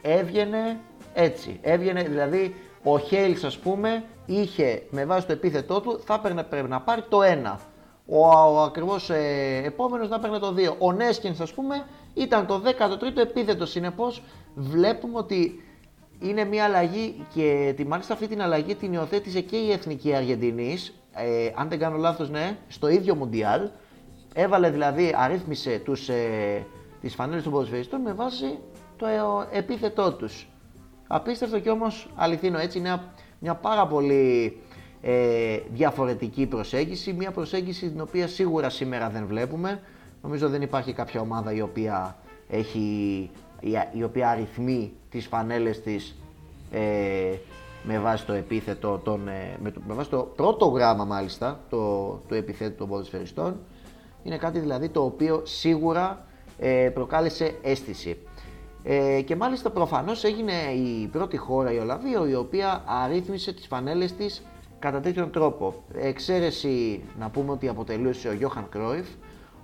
έβγαινε έτσι. Έβγαινε δηλαδή ο Χέιλς ας πούμε είχε με βάση το επίθετό του θα έπαιρνε, πρέπει να πάρει το 1. Ο, ο ακριβώς ε, επόμενος να παίρνει το 2. Ο Νέσκινς ας πούμε ήταν το 13ο επίθετο. Συνεπώς βλέπουμε ότι είναι μια αλλαγή και τη, μάλιστα αυτή την αλλαγή την υιοθέτησε και η Εθνική Αργεντινής. Ε, αν δεν κάνω λάθος, ναι, στο ίδιο Μουντιάλ. Έβαλε δηλαδή, αρρύθμισε τους, ε, τις φανέλες των ποδοσφαιριστών με βάση το ε, επίθετό τους. Απίστευτο και όμως αληθινό, έτσι είναι μια, πάρα πολύ ε, διαφορετική προσέγγιση, μια προσέγγιση την οποία σίγουρα σήμερα δεν βλέπουμε. Νομίζω δεν υπάρχει κάποια ομάδα η οποία έχει η οποία αριθμεί τις φανέλες της ε, με βάση το επίθετο, των, ε, με, το, με βάση το πρώτο γράμμα μάλιστα, το, το επιθέτου των ποδοσφαιριστών. Είναι κάτι δηλαδή το οποίο σίγουρα ε, προκάλεσε αίσθηση. Ε, και μάλιστα προφανώς έγινε η πρώτη χώρα η Ολλανδία η οποία αρρύθμισε τις φανέλες της κατά τέτοιον τρόπο. Εξαίρεση να πούμε ότι αποτελούσε ο Γιώχαν Κρόιφ,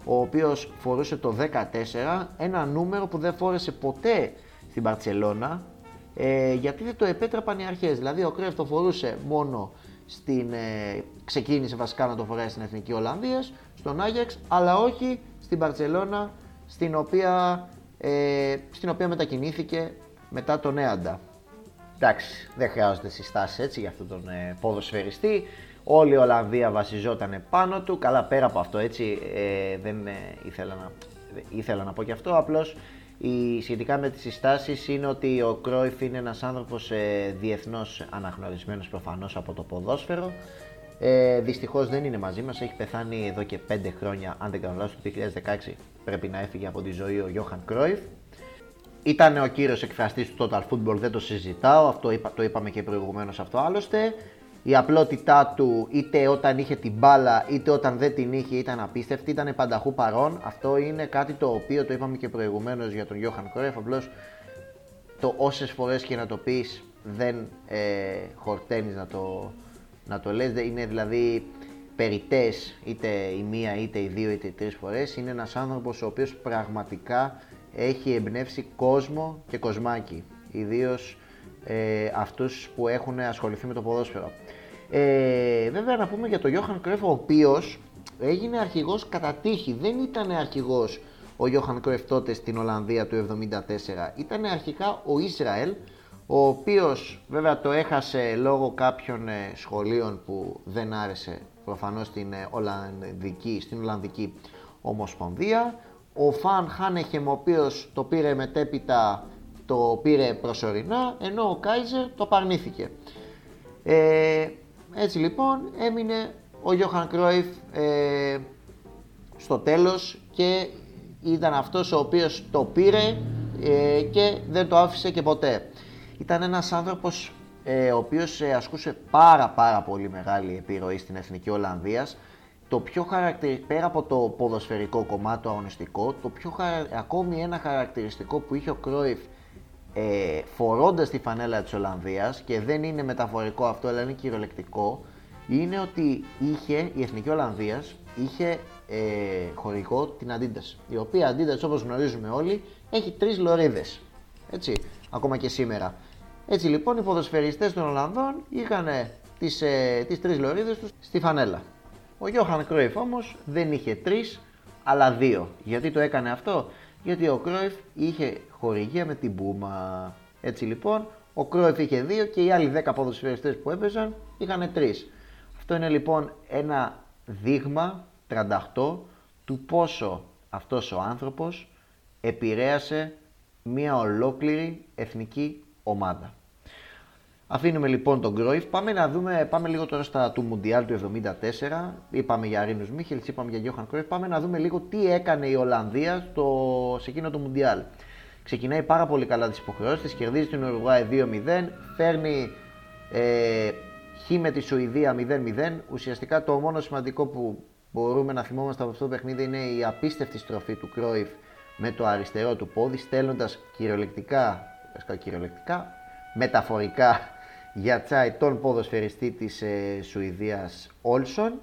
ο οποίος φορούσε το 14, ένα νούμερο που δεν φόρεσε ποτέ στην Παρτσελώνα, ε, γιατί δεν το επέτρεπαν οι αρχές. Δηλαδή ο Κρέφ το φορούσε μόνο στην, ε, ξεκίνησε βασικά να το φοράει στην Εθνική Ολλανδίας, στον Άγιαξ, αλλά όχι στην Παρτσελώνα, στην οποία, ε, στην οποία μετακινήθηκε μετά τον Νέαντα. Εντάξει, δεν χρειάζονται συστάσεις έτσι για αυτόν τον ε, ποδοσφαιριστή. Όλη η Ολλανδία βασιζόταν πάνω του. Καλά, πέρα από αυτό, έτσι ε, δεν ε, ήθελα, να, ήθελα να πω και αυτό. Απλώς η, σχετικά με τις συστάσεις είναι ότι ο Κρόιφ είναι ένας άνθρωπος ε, διεθνώς αναγνωρισμένος προφανώς από το ποδόσφαιρο. Ε, Δυστυχώς δεν είναι μαζί μας, έχει πεθάνει εδώ και 5 χρόνια. Αν δεν κάνω λάθος, το 2016 πρέπει να έφυγε από τη ζωή ο Γιώχαν Κρόιφ. Ήταν ο κύριος εκφραστής του Total Football, δεν το συζητάω, αυτό είπα, το είπαμε και προηγουμένως αυτό άλλωστε η απλότητά του είτε όταν είχε την μπάλα είτε όταν δεν την είχε ήταν απίστευτη, ήταν πανταχού παρόν. Αυτό είναι κάτι το οποίο το είπαμε και προηγουμένως για τον Γιώχαν Κρόεφ, απλώς το όσες φορές και να το πεις δεν ε, χορταίνεις να το, να το λες, είναι δηλαδή περιτές είτε η μία είτε οι δύο είτε οι τρεις φορές. Είναι ένας άνθρωπος ο οποίος πραγματικά έχει εμπνεύσει κόσμο και κοσμάκι, ιδίως ε, αυτούς που έχουν ασχοληθεί με το ποδόσφαιρο. Ε, βέβαια να πούμε για τον Γιώχαν Κρέφ ο οποίος έγινε αρχηγός κατά τύχη, δεν ήταν αρχηγός ο Γιώχαν Κρέφ τότε στην Ολλανδία του 1974, ήταν αρχικά ο Ισραήλ, ο οποίος βέβαια το έχασε λόγω κάποιων ε, σχολείων που δεν άρεσε προφανώς στην ε, Ολλανδική, στην Ολλανδική Ομοσπονδία. Ο Φαν Χάνεχεμ, ο οποίος το πήρε μετέπειτα, το πήρε προσωρινά, ενώ ο Κάιζερ το παρνήθηκε. Ε, έτσι λοιπόν έμεινε ο Γιώχαν Κρόιφ ε, στο τέλος και ήταν αυτός ο οποίος το πήρε ε, και δεν το άφησε και ποτέ. Ήταν ένας άνθρωπος ε, ο οποίος ε, ασκούσε πάρα πάρα πολύ μεγάλη επιρροή στην Εθνική Ολλανδίας. Το πιο χαρακτηριστικό, πέρα από το ποδοσφαιρικό κομμάτι, το αγωνιστικό, το πιο ακόμη ένα χαρακτηριστικό που είχε ο Κρόιφ ε, φορώντας τη φανέλα της Ολλανδίας και δεν είναι μεταφορικό αυτό αλλά είναι κυριολεκτικό είναι ότι είχε η Εθνική Ολλανδίας είχε ε, χωρικό την Αντίντας η οποία Adidas όπως γνωρίζουμε όλοι έχει τρεις λωρίδες έτσι, ακόμα και σήμερα έτσι λοιπόν οι ποδοσφαιριστές των Ολλανδών είχαν τις, ε, τις τρεις λωρίδες τους στη φανέλα. Ο Γιώχαν Κρόιφ όμως δεν είχε τρεις αλλά δύο. Γιατί το έκανε αυτό, γιατί ο Κρόιφ είχε χορηγία με την Πούμα. Έτσι λοιπόν, ο Κρόιφ είχε δύο και οι άλλοι 10 ποδοσφαιριστές που έπαιζαν είχαν τρεις. Αυτό είναι λοιπόν ένα δείγμα 38 του πόσο αυτός ο άνθρωπος επηρέασε μια ολόκληρη εθνική ομάδα. Αφήνουμε λοιπόν τον Κρόιφ. Πάμε να δούμε, πάμε λίγο τώρα στα του Μουντιάλ του 1974. Είπαμε για Ρίνους Μίχελς, είπαμε για Γιώχαν Κρόιφ. Πάμε να δούμε λίγο τι έκανε η Ολλανδία στο, σε εκείνο το Μουντιάλ. Ξεκινάει πάρα πολύ καλά τις υποχρεώσεις της, κερδίζει την Ουρουγουάη 2-0, φέρνει ε, χ με τη Σουηδία 0-0. Ουσιαστικά το μόνο σημαντικό που μπορούμε να θυμόμαστε από αυτό το παιχνίδι είναι η απίστευτη στροφή του Κρόιφ με το αριστερό του πόδι, στέλνοντας κυριολεκτικά, κυριολεκτικά, μεταφορικά για τσάι τον ποδοσφαιριστή της ε, Σουηδίας Όλσον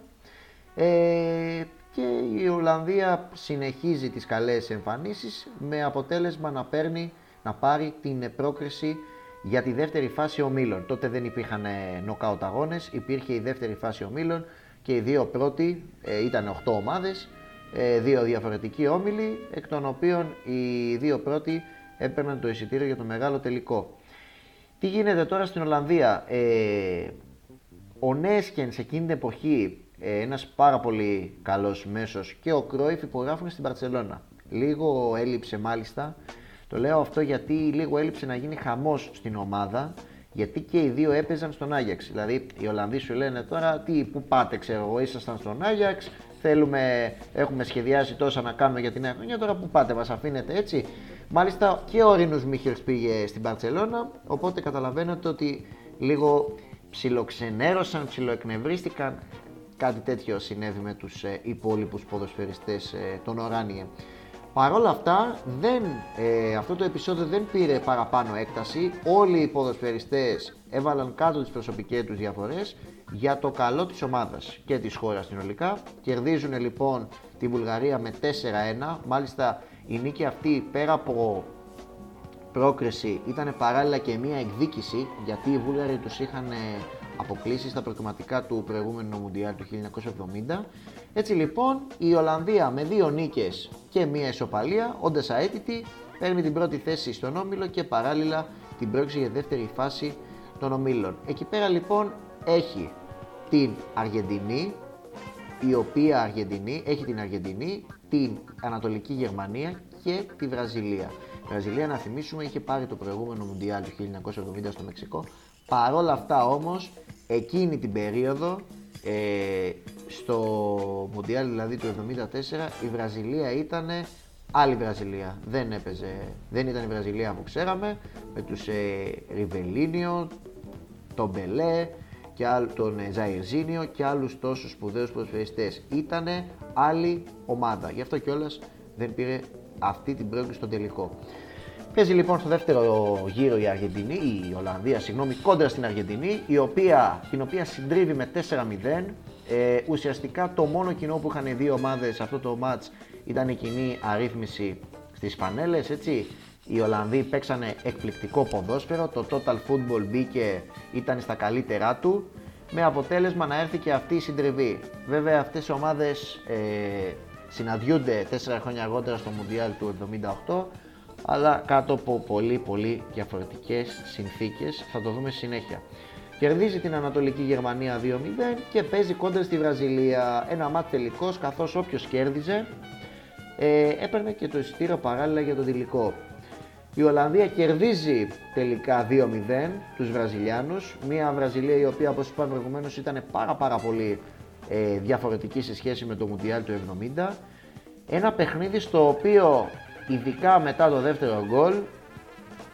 ε, και η Ολλανδία συνεχίζει τις καλές εμφανίσεις με αποτέλεσμα να, παίρνει, να πάρει την πρόκριση για τη δεύτερη φάση ομίλων. Τότε δεν υπήρχαν νοκάουτ αγώνες, υπήρχε η δεύτερη φάση ομίλων και οι δύο πρώτοι ε, ήταν 8 ομάδες, ε, δύο διαφορετικοί όμιλοι, εκ των οποίων οι δύο πρώτοι έπαιρναν το εισιτήριο για το μεγάλο τελικό. Τι γίνεται τώρα στην Ολλανδία; Ε, ο Νέσκεν σε εκείνη την εποχή, ε, ένας πάρα πολύ καλός μέσος και ο Κρόιφ υπογράφουν στην Παρσελώνα. Λίγο έλειψε μάλιστα. Το λέω αυτό γιατί λίγο έλειψε να γίνει χαμός στην ομάδα γιατί και οι δύο έπαιζαν στον Άγιαξ. Δηλαδή οι Ολλανδοί σου λένε τώρα τι, πού πάτε, ξέρω εγώ, ήσασταν στον Άγιαξ, θέλουμε, έχουμε σχεδιάσει τόσα να κάνουμε για την νέα χρονιά, τώρα πού πάτε, μας αφήνετε έτσι. Μάλιστα και ο Ρίνος Μίχελς πήγε στην Παρσελώνα, οπότε καταλαβαίνετε ότι λίγο ψιλοξενέρωσαν, ψιλοεκνευρίστηκαν. Κάτι τέτοιο συνέβη με τους ε, υπόλοιπους ποδοσφαιριστές ε, των Οράνιε. Παρ' όλα αυτά, δεν, ε, αυτό το επεισόδιο δεν πήρε παραπάνω έκταση. Όλοι οι ποδοσφαιριστές έβαλαν κάτω τις προσωπικές τους διαφορές για το καλό της ομάδας και της χώρας συνολικά. Κερδίζουν λοιπόν τη Βουλγαρία με 4-1. Μάλιστα η νίκη αυτή πέρα από πρόκριση ήταν παράλληλα και μια εκδίκηση γιατί οι Βούλγαροι τους είχαν ε, αποκλείσει στα προκριματικά του προηγούμενου Μουντιάλ του 1970. Έτσι λοιπόν η Ολλανδία με δύο νίκες και μια ισοπαλία, όντας αέτητη, παίρνει την πρώτη θέση στον Όμιλο και παράλληλα την πρόκριση για δεύτερη φάση των ομίλων. Εκεί πέρα λοιπόν έχει την Αργεντινή, η οποία Αργεντινή έχει την Αργεντινή, την Ανατολική Γερμανία και τη Βραζιλία. Η Βραζιλία, να θυμίσουμε, είχε πάρει το προηγούμενο Μουντιάλ του 1970 στο Μεξικό. Παρόλα αυτά όμως, εκείνη την περίοδο, ε, στο Μουντιάλ δηλαδή του 1974, η Βραζιλία ήταν άλλη Βραζιλία. Δεν έπαιζε, δεν ήταν η Βραζιλία που ξέραμε, με τους ε, Ριβελίνιο, τον Μπελέ, και τον Ζαϊρζίνιο και άλλους τόσους σπουδαίους ποδοσφαιριστές. Ήτανε άλλη ομάδα. Γι' αυτό κιόλας δεν πήρε αυτή την πρόκληση στο τελικό. Παίζει λοιπόν στο δεύτερο γύρο η Αργεντινή, η Ολλανδία, συγγνώμη, κόντρα στην Αργεντινή, η οποία, την οποία συντρίβει με 4-0. Ε, ουσιαστικά το μόνο κοινό που είχαν οι δύο ομάδες σε αυτό το μάτς ήταν η κοινή αρρύθμιση στις πανέλες, έτσι. Οι Ολλανδοί παίξανε εκπληκτικό ποδόσφαιρο, το Total Football μπήκε, ήταν στα καλύτερά του. Με αποτέλεσμα να έρθει και αυτή η συντριβή. Βέβαια αυτές οι ομάδες ε, συναντιούνται 4 χρόνια αργότερα στο Μουντιάλ του 78 αλλά κάτω από πολύ πολύ διαφορετικές συνθήκες, θα το δούμε συνέχεια. Κερδίζει την Ανατολική Γερμανία 2-0 και παίζει κόντρα στη Βραζιλία. Ένα μάτς τελικός καθώς όποιος κέρδιζε ε, έπαιρνε και το εισιτήριο παράλληλα για τον τελικό. Η Ολλανδία κερδίζει τελικά 2-0 τους Βραζιλιάνους. Μια Βραζιλία η οποία όπως είπαμε προηγουμένως ήταν πάρα πάρα πολύ ε, διαφορετική σε σχέση με το Μουντιάλ του 70. Ένα παιχνίδι στο οποίο ειδικά μετά το δεύτερο γκολ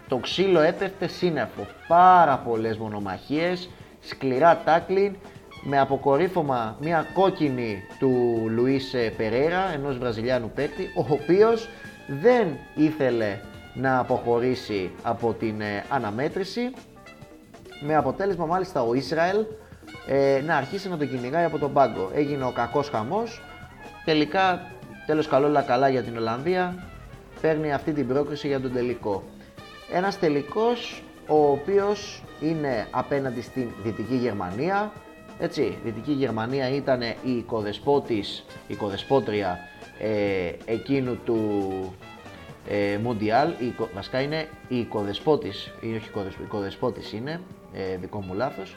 το ξύλο έπεφτε σύννεφο. Πάρα πολλές μονομαχίες, σκληρά τάκλιν, με αποκορύφωμα μια κόκκινη του Λουίς Περέρα, ενός Βραζιλιάνου παίκτη, ο οποίος δεν ήθελε να αποχωρήσει από την ε, αναμέτρηση, με αποτέλεσμα μάλιστα ο Ισραήλ ε, να αρχίσει να το κυνηγάει από τον πάγκο. Έγινε ο κακός χαμός, τελικά τέλος καλό καλά για την Ολλανδία, παίρνει αυτή την πρόκριση για τον τελικό. Ένας τελικός ο οποίος είναι απέναντι στην Δυτική Γερμανία. Έτσι, η Δυτική Γερμανία ήταν η οικοδεσπότης, η οικοδεσπότρια ε, εκείνου του ε, Μουντιάλ, η, βασικά είναι η οικοδεσπότης, ή όχι οικοδεσπότης είναι, ε, δικό μου λάθος.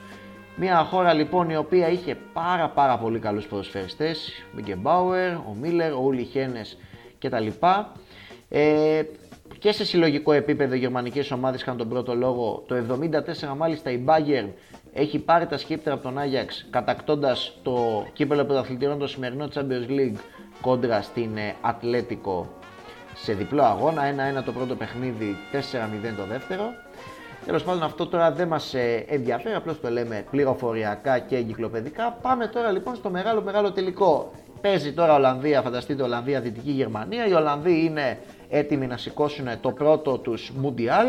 Μια χώρα λοιπόν η οποία είχε πάρα πάρα πολύ καλούς ποδοσφαιριστές, Μπάουερ, ο Μίλλερ, ο Ούλι Χένες κτλ. Ε, και σε συλλογικό επίπεδο οι γερμανικές ομάδες είχαν τον πρώτο λόγο. Το 1974 μάλιστα η Bayern έχει πάρει τα σκύπτρα από τον Άγιαξ κατακτώντας το κύπελο πρωταθλητήρων το σημερινό Champions League κόντρα στην Ατλέτικο σε διπλό αγώνα. 1-1 το πρώτο παιχνίδι, 4-0 το δεύτερο. Τέλος πάντων, αυτό τώρα δεν μας ε, ενδιαφέρει, απλώς το λέμε πληροφοριακά και εγκυκλοπαιδικά. Πάμε τώρα λοιπόν στο μεγάλο μεγάλο τελικό. Παίζει τώρα Ολλανδία, φανταστείτε Ολλανδία, Δυτική Γερμανία. Οι Ολλανδοί είναι έτοιμοι να σηκώσουν το πρώτο τους Μουντιάλ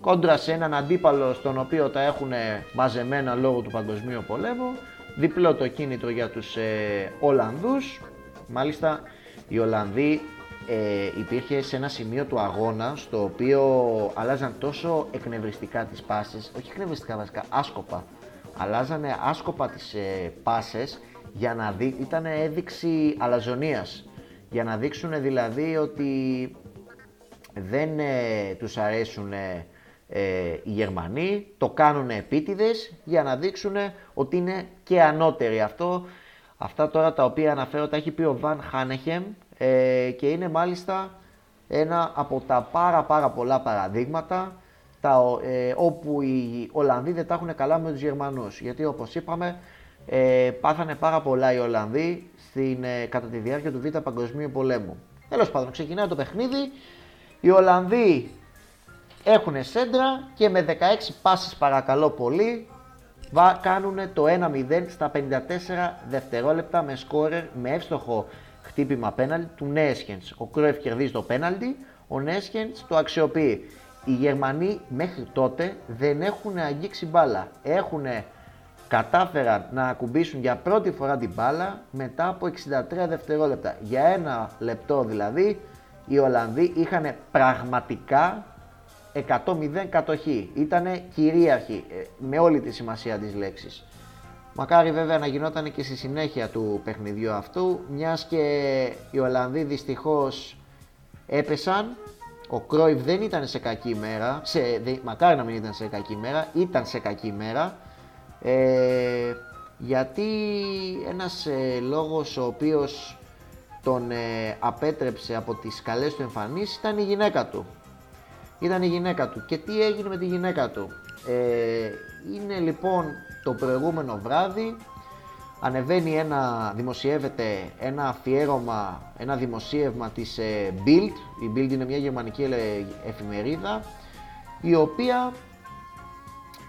κόντρα σε έναν αντίπαλο στον οποίο τα έχουν μαζεμένα λόγω του Παγκοσμίου Πολέμου. Διπλό το κίνητρο για τους ε, Ολλανδούς. Μάλιστα οι Ολλανδοί ε, υπήρχε σε ένα σημείο του αγώνα στο οποίο αλλάζαν τόσο εκνευριστικά τις πάσες, όχι εκνευριστικά βασικά, άσκοπα. Αλλάζανε άσκοπα τις ε, πάσες για να δει, ήταν έδειξη αλαζονίας. Για να δείξουν δηλαδή ότι δεν ε, τους αρέσουν ε, ε, οι Γερμανοί, το κάνουν επίτηδες για να δείξουν ότι είναι και ανώτεροι. Αυτό, αυτά τώρα τα οποία αναφέρω τα έχει πει ο Βαν Χάνεχεμ ε, και είναι μάλιστα ένα από τα πάρα πάρα πολλά παραδείγματα τα, όπου οι Ολλανδοί δεν τα έχουν καλά με τους Γερμανούς. Γιατί όπως είπαμε ε, πάθανε πάρα πολλά οι Ολλανδοί στην, κατά τη διάρκεια του Β' Παγκοσμίου Πολέμου. Τέλος πάντων, ξεκινάει το παιχνίδι, οι Ολλανδοί έχουν σέντρα και με 16 πάσεις παρακαλώ πολύ κάνουν το 1-0 στα 54 δευτερόλεπτα με σκόρερ με εύστοχο χτύπημα πέναλτι του Νέσχεντς. Ο Κρόεφ κερδίζει το πέναλτι, ο Νέσχεντς το αξιοποιεί. Οι Γερμανοί μέχρι τότε δεν έχουν αγγίξει μπάλα. Έχουν κατάφεραν να ακουμπήσουν για πρώτη φορά την μπάλα μετά από 63 δευτερόλεπτα. Για ένα λεπτό δηλαδή οι Ολλανδοί είχαν πραγματικά 100-0 κατοχή. Ήτανε κυρίαρχοι ε, με όλη τη σημασία της λέξης. Μακάρι βέβαια να γινόταν και στη συνέχεια του παιχνιδιού αυτού, μιας και οι Ολλανδοί δυστυχώς έπεσαν. Ο Κρόιβ δεν ήταν σε κακή μέρα, σε, μακάρι να μην ήταν σε κακή μέρα, ήταν σε κακή μέρα. Ε, γιατί ένας ε, λόγος ο οποίος τον ε, απέτρεψε από τις καλές του εμφανίσεις ήταν η γυναίκα του. Ήταν η γυναίκα του. Και τι έγινε με τη γυναίκα του; Ε, είναι λοιπόν το προηγούμενο βράδυ ανεβαίνει ένα, δημοσιεύεται ένα αφιέρωμα, ένα δημοσίευμα της ε, Bild. Η Bild είναι μια γερμανική εφημερίδα η οποία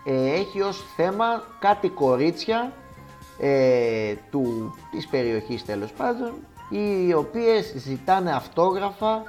ε, έχει ως θέμα κάτι κορίτσια ε, του, της περιοχής τέλος πάντων οι οποίες ζητάνε αυτόγραφα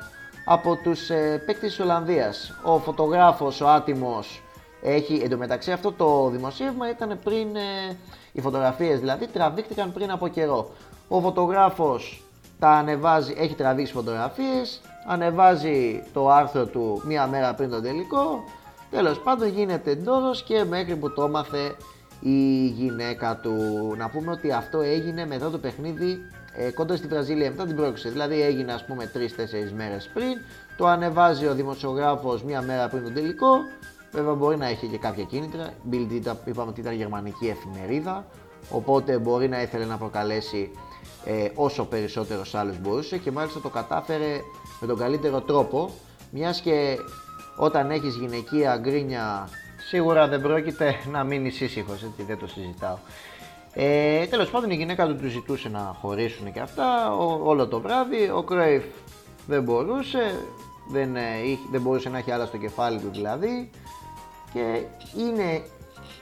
από τους ε, παίκτες της Ολλανδίας. Ο φωτογράφος, ο άτιμος, έχει, εντωμεταξύ αυτό το δημοσίευμα ήταν πριν, ε, οι φωτογραφίες δηλαδή τραβήχτηκαν πριν από καιρό. Ο φωτογράφος τα ανεβάζει, έχει τραβήξει φωτογραφίες, ανεβάζει το άρθρο του μία μέρα πριν τον τελικό, τέλος πάντων γίνεται ντόρος και μέχρι που το έμαθε η γυναίκα του. Να πούμε ότι αυτό έγινε μετά το παιχνίδι ε, κοντά στη Βραζίλια, μετά την πρόκληση. Δηλαδή έγινε ας πούμε 3-4 μέρες πριν, το ανεβάζει ο δημοσιογράφος μία μέρα πριν τον τελικό. Βέβαια μπορεί να έχει και κάποια κίνητρα. Bild είπαμε ότι ήταν γερμανική εφημερίδα, οπότε μπορεί να ήθελε να προκαλέσει ε, όσο περισσότερο άλλο μπορούσε και μάλιστα το κατάφερε με τον καλύτερο τρόπο, μιας και όταν έχεις γυναικεία γκρίνια σίγουρα δεν πρόκειται να μείνεις ήσυχος, έτσι δεν το συζητάω. Ε, Τέλος πάντων, η γυναίκα του του ζητούσε να χωρίσουν και αυτά όλο το βράδυ. Ο Κρέιφ δεν μπορούσε, δεν, ε, δεν μπορούσε να έχει άλλα στο κεφάλι του δηλαδή. Και είναι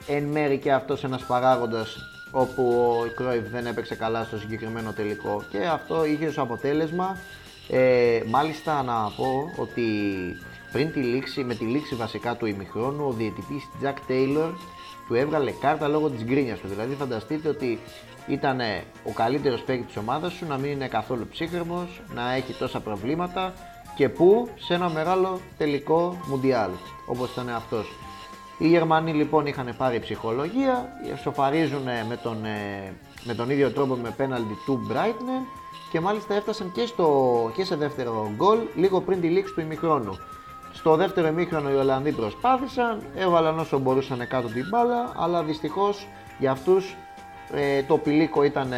εν μέρη και αυτός ένας παράγοντας όπου ο Κρόιφ δεν έπαιξε καλά στο συγκεκριμένο τελικό και αυτό είχε ως αποτέλεσμα ε, μάλιστα να πω ότι πριν τη λήξη, με τη λήξη βασικά του ημιχρόνου, ο διαιτητής Jack Taylor του έβγαλε κάρτα λόγω της γκρίνιας του. Δηλαδή φανταστείτε ότι ήταν ο καλύτερος παίκτη της ομάδας σου, να μην είναι καθόλου ψύχρεμος, να έχει τόσα προβλήματα και που σε ένα μεγάλο τελικό μουντιάλ, όπως ήταν αυτός. Οι Γερμανοί λοιπόν είχαν πάρει ψυχολογία, σοφαρίζουν με τον, ε, με τον ίδιο τρόπο με πέναλτι του Μπράιτνερ και μάλιστα έφτασαν και, στο, και σε δεύτερο γκολ λίγο πριν τη λήξη του ημιχρόνου. Στο δεύτερο ημίχρονο οι Ολλανδοί προσπάθησαν, έβαλαν όσο μπορούσαν κάτω την μπάλα, αλλά δυστυχώς για αυτούς ε, το πηλίκο ήταν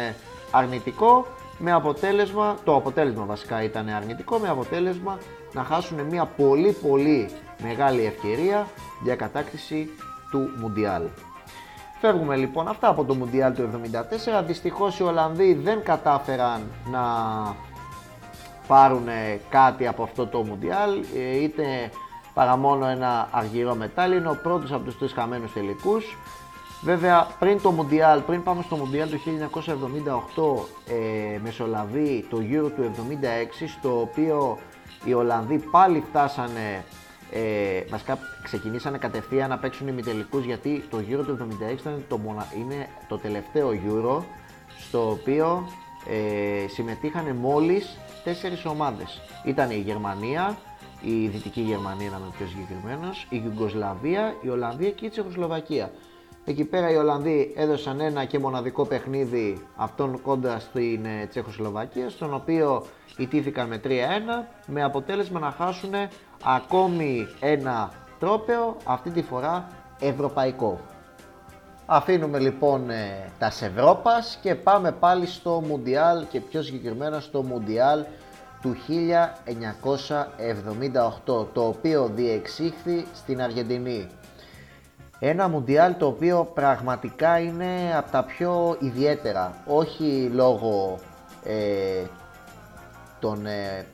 αρνητικό, με αποτέλεσμα, το αποτέλεσμα βασικά ήταν αρνητικό, με αποτέλεσμα να χάσουν μια πολύ πολύ μεγάλη ευκαιρία για κατάκτηση του Μουντιάλ. Φεύγουμε λοιπόν αυτά από το Μουντιάλ του 1974. Δυστυχώς οι Ολλανδοί δεν κατάφεραν να πάρουν κάτι από αυτό το Μουντιάλ, ε, είτε παρά μόνο ένα αργυρό μετάλλιο, είναι ο πρώτος από τους τρεις χαμένους τελικούς. Βέβαια πριν το Μουντιάλ, πριν πάμε στο Μουντιάλ του 1978 ε, μεσολαβεί το Euro του 76 στο οποίο οι Ολλανδοί πάλι φτάσανε ε, βασικά ξεκινήσανε κατευθείαν να παίξουν ημιτελικούς γιατί το Euro του 76 ήταν το, είναι το τελευταίο Euro στο οποίο ε, συμμετείχαν μόλις τέσσερις ομάδες. Ήταν η Γερμανία, η Δυτική Γερμανία να είμαι πιο συγκεκριμένος, η Ιουγκοσλαβία, η Ολλανδία και η Τσεχοσλοβακία. Εκεί πέρα οι Ολλανδοί έδωσαν ένα και μοναδικό παιχνίδι αυτόν κοντά στην ε, Τσεχοσλοβακία, στον οποίο ιτήθηκαν με 3-1 με αποτέλεσμα να χάσουν ακόμη ένα τρόπεο, αυτή τη φορά ευρωπαϊκό. Αφήνουμε λοιπόν ε, τας Ευρώπας και πάμε πάλι στο Μουντιάλ και πιο συγκεκριμένα στο Μουντιάλ του 1978 το οποίο διεξήχθη στην Αργεντινή. Ένα Μουντιάλ το οποίο πραγματικά είναι από τα πιο ιδιαίτερα, όχι λόγω ε, των... Ε,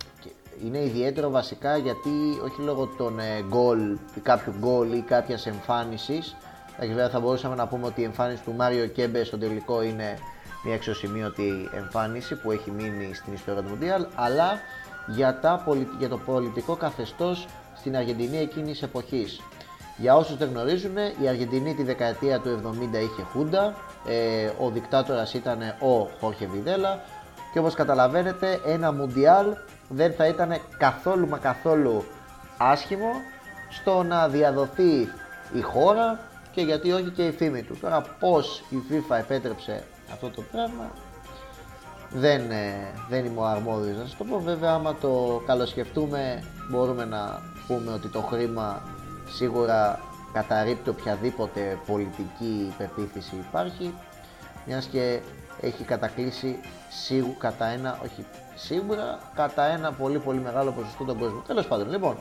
είναι ιδιαίτερο βασικά γιατί όχι λόγω των ε, γκολ, κάποιου γκολ ή κάποιας εμφάνισης, βέβαια θα μπορούσαμε να πούμε ότι η εμφάνιση του Μάριο Κέμπε στο τελικό είναι μια εξωσημείωτη εμφάνιση που έχει μείνει στην ιστορία του Μουντιάλ, αλλά για, τα, για το πολιτικό καθεστώς στην Αργεντινή εκείνης εποχής. Για όσους δεν γνωρίζουν, η Αργεντινή τη δεκαετία του 70 είχε χούντα, ε, ο δικτάτορας ήταν ο Χόρχε Βιδέλα και όπως καταλαβαίνετε ένα Μουντιάλ δεν θα ήταν καθόλου μα καθόλου άσχημο στο να διαδοθεί η χώρα και γιατί όχι και η φήμη του. Τώρα πώς η FIFA επέτρεψε αυτό το πράγμα δεν, ε, δεν είμαι ο αρμόδιος να σας το πω. Βέβαια άμα το καλοσκεφτούμε μπορούμε να πούμε ότι το χρήμα σίγουρα καταρρύπτει οποιαδήποτε πολιτική υπεποίθηση υπάρχει μιας και έχει κατακλείσει σίγουρα κατά ένα, όχι σίγουρα, κατά ένα πολύ πολύ μεγάλο ποσοστό τον κόσμο. Τέλος πάντων, λοιπόν,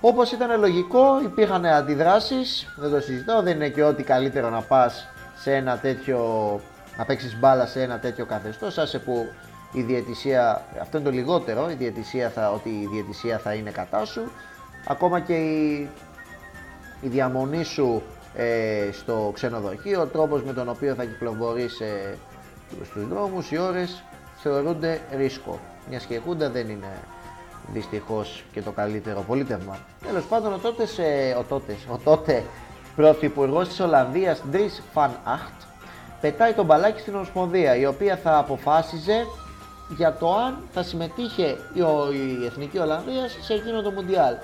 όπως ήταν λογικό υπήρχαν αντιδράσεις, δεν το συζητάω, δεν είναι και ό,τι καλύτερο να πας σε ένα τέτοιο, να παίξεις μπάλα σε ένα τέτοιο καθεστώς, άσε που η διαιτησία, αυτό είναι το λιγότερο, η διαιτησία θα, ότι η διαιτησία θα είναι κατά σου, ακόμα και η η διαμονή σου ε, στο ξενοδοχείο, ο τρόπος με τον οποίο θα κυκλοφορείς ε, στους δρόμους, οι ώρες θεωρούνται ρίσκο. Μιας και η δεν είναι δυστυχώς και το καλύτερο πολίτευμα. Τέλος πάντων, ο τότες, ο τότες, ο τότε πρωθυπουργός της Ολλανδίας, Dries Van Acht, πετάει τον μπαλάκι στην Ομοσπονδία, η οποία θα αποφάσιζε για το αν θα συμμετείχε η, η Εθνική Ολλανδία σε εκείνο το Μουντιάλ.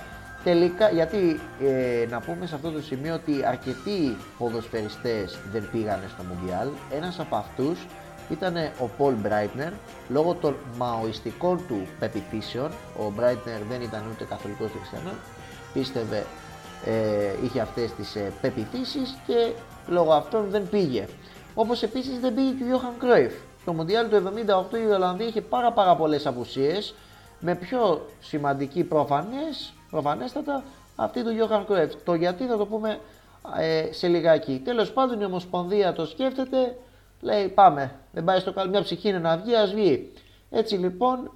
τελικά, γιατί ε, να πούμε σε αυτό το σημείο ότι αρκετοί ποδοσφαιριστές δεν πήγανε στο Μουντιάλ. Ένας από αυτούς ήταν ο Πολ Μπράιτνερ, λόγω των μαοιστικών του πεπιθήσεων. Ο Μπράιτνερ δεν ήταν ούτε καθολικός ούτε χριστιανός, πίστευε, ε, είχε αυτές τις ε, πεπιθήσεις και λόγω αυτών δεν πήγε. Όπως επίσης δεν πήγε και ο Γιώχαν Κρόιφ. Το Μουντιάλ του 1978 η Ολλανδία είχε πάρα, πάρα πολλές απουσίες, με πιο σημαντική προφανές, προφανέστατα αυτή του Γιώχαν Κρόιφ. Το γιατί θα το πούμε ε, σε λιγάκι. Τέλος πάντων η Ομοσπονδία το σκέφτεται, λέει πάμε, δεν πάει στο καλό, μια ψυχή είναι να βγει, ας βγει. Έτσι λοιπόν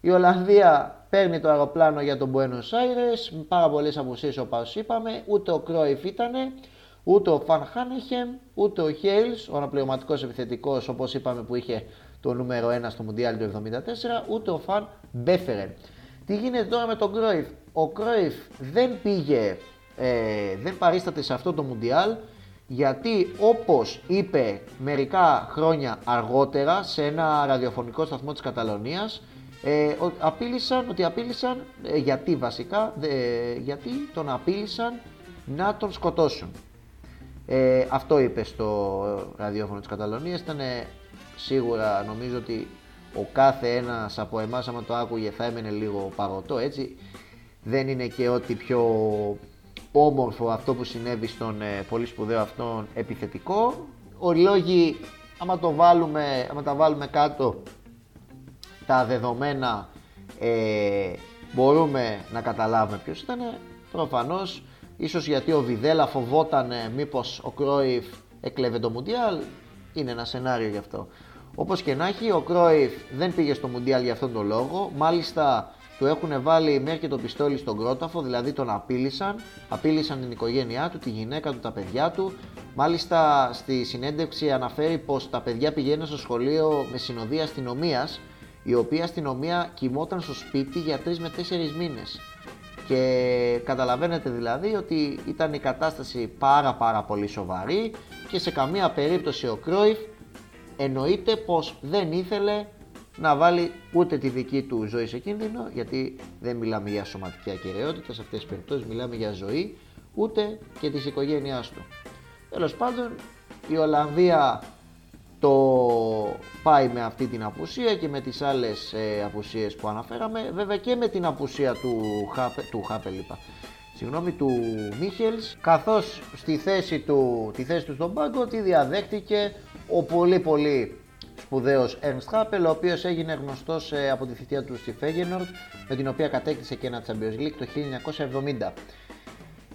η Ολλανδία παίρνει το αεροπλάνο για τον Buenos Aires, με πάρα πολλές απουσίες όπως είπαμε, ούτε ο Κρόιφ ήτανε, ούτε ο Φαν Χάνεχεμ, ούτε ο Χέιλς, ο αναπληρωματικός επιθετικός όπως είπαμε που είχε το νούμερο 1 στο Μουντιάλ του 1974, ούτε ο Φαν Μπέφερεν. Τι γίνεται τώρα με τον Κρόιφ; Ο Κρόιφ δεν πήγε, ε, δεν παρίσταται σε αυτό το Μουντιάλ γιατί όπως είπε μερικά χρόνια αργότερα σε ένα ραδιοφωνικό σταθμό της Καταλωνίας ε, απείλησαν, ότι απείλησαν, ε, γιατί βασικά, γιατί τον απείλησαν να τον σκοτώσουν. Ε, αυτό είπε στο ραδιόφωνο της Καταλωνίας, ήταν σίγουρα νομίζω ότι ο κάθε ένας από εμάς άμα το άκουγε θα έμενε λίγο παγωτό έτσι. Δεν είναι και ό,τι πιο όμορφο αυτό που συνέβη στον ε, πολύ σπουδαίο αυτόν επιθετικό. Οριλόγοι, άμα, το βάλουμε, άμα τα βάλουμε κάτω τα δεδομένα ε, μπορούμε να καταλάβουμε ποιος ήταν. Προφανώς, ίσως γιατί ο Βιδέλα φοβόταν μήπως ο Κρόιφ έκλεβε το Μουντιάλ, είναι ένα σενάριο γι' αυτό. Όπως και να έχει, ο Κρόιφ δεν πήγε στο Μουντιάλ για αυτόν τον λόγο. Μάλιστα, του έχουν βάλει μέχρι και το πιστόλι στον κρόταφο, δηλαδή τον απείλησαν. Απείλησαν την οικογένειά του, τη γυναίκα του, τα παιδιά του. Μάλιστα, στη συνέντευξη αναφέρει πως τα παιδιά πηγαίνουν στο σχολείο με συνοδεία αστυνομίας, η οποία αστυνομία κοιμόταν στο σπίτι για 3 με 4 μήνες. Και καταλαβαίνετε δηλαδή ότι ήταν η κατάσταση πάρα πάρα πολύ σοβαρή και σε καμία περίπτωση ο Κρόιφ εννοείται πως δεν ήθελε να βάλει ούτε τη δική του ζωή σε κίνδυνο, γιατί δεν μιλάμε για σωματική ακαιρεότητα, σε αυτές τις περιπτώσεις μιλάμε για ζωή, ούτε και της οικογένειάς του. Τέλος πάντων, η Ολλανδία το πάει με αυτή την απουσία και με τις άλλες ε, απουσίες που αναφέραμε, βέβαια και με την απουσία του, Χάπε, του Χάπε, είπα, συγγνώμη, του Μίχελς, καθώς στη θέση του, τη θέση του στον πάγκο τη διαδέχτηκε ο πολύ πολύ σπουδαίος Ernst Happel, ο οποίος έγινε γνωστός ε, από τη θητεία του στη Feyenoord, με την οποία κατέκτησε και ένα Champions League το 1970.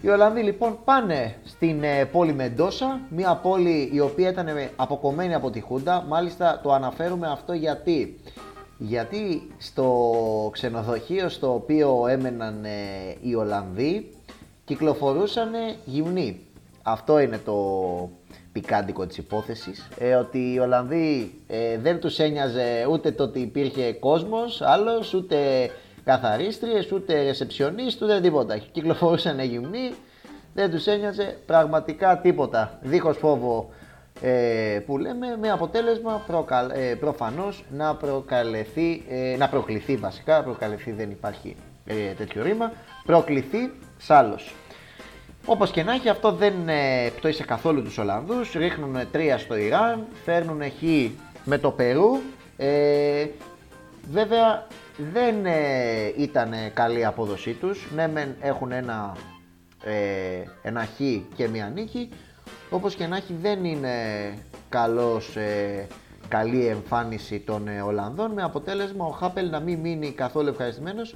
Οι Ολλανδοί λοιπόν πάνε στην ε, πόλη Μεντόσα, μια πόλη η οποία ήταν αποκομμένη από τη Χούντα, μάλιστα το αναφέρουμε αυτό γιατί γιατί στο ξενοδοχείο στο οποίο έμεναν ε, οι Ολλανδοί κυκλοφορούσαν γυμνοί. Αυτό είναι το πικάντικο της υπόθεσης, ε, ότι οι Ολλανδοί ε, δεν τους ένοιαζε ούτε το ότι υπήρχε κόσμος άλλος, ούτε καθαρίστριες, ούτε ρεσεψιονίστ, ούτε τίποτα. Κυκλοφορούσαν γυμνοί, δεν τους ένοιαζε πραγματικά τίποτα, δίχως φόβο ε, που λέμε με αποτέλεσμα προκαλ, ε, προφανώς να προκαλεθεί, ε, να προκληθεί βασικά, προκαλεθεί δεν υπάρχει ε, τέτοιο ρήμα, προκληθεί σ' Όπως και να έχει αυτό δεν ε, πτώησε καθόλου τους Ολλανδούς, ρίχνουν τρία στο Ιράν, φέρνουν χ με το Περού, ε, βέβαια δεν ε, ήταν καλή η απόδοσή τους, ναι μεν έχουν ένα, ε, ένα χ και μια νίκη, όπως και να έχει δεν είναι καλός, ε, καλή εμφάνιση των ε, Ολλανδών. Με αποτέλεσμα ο Χάπελ να μην μείνει καθόλου ευχαριστημένος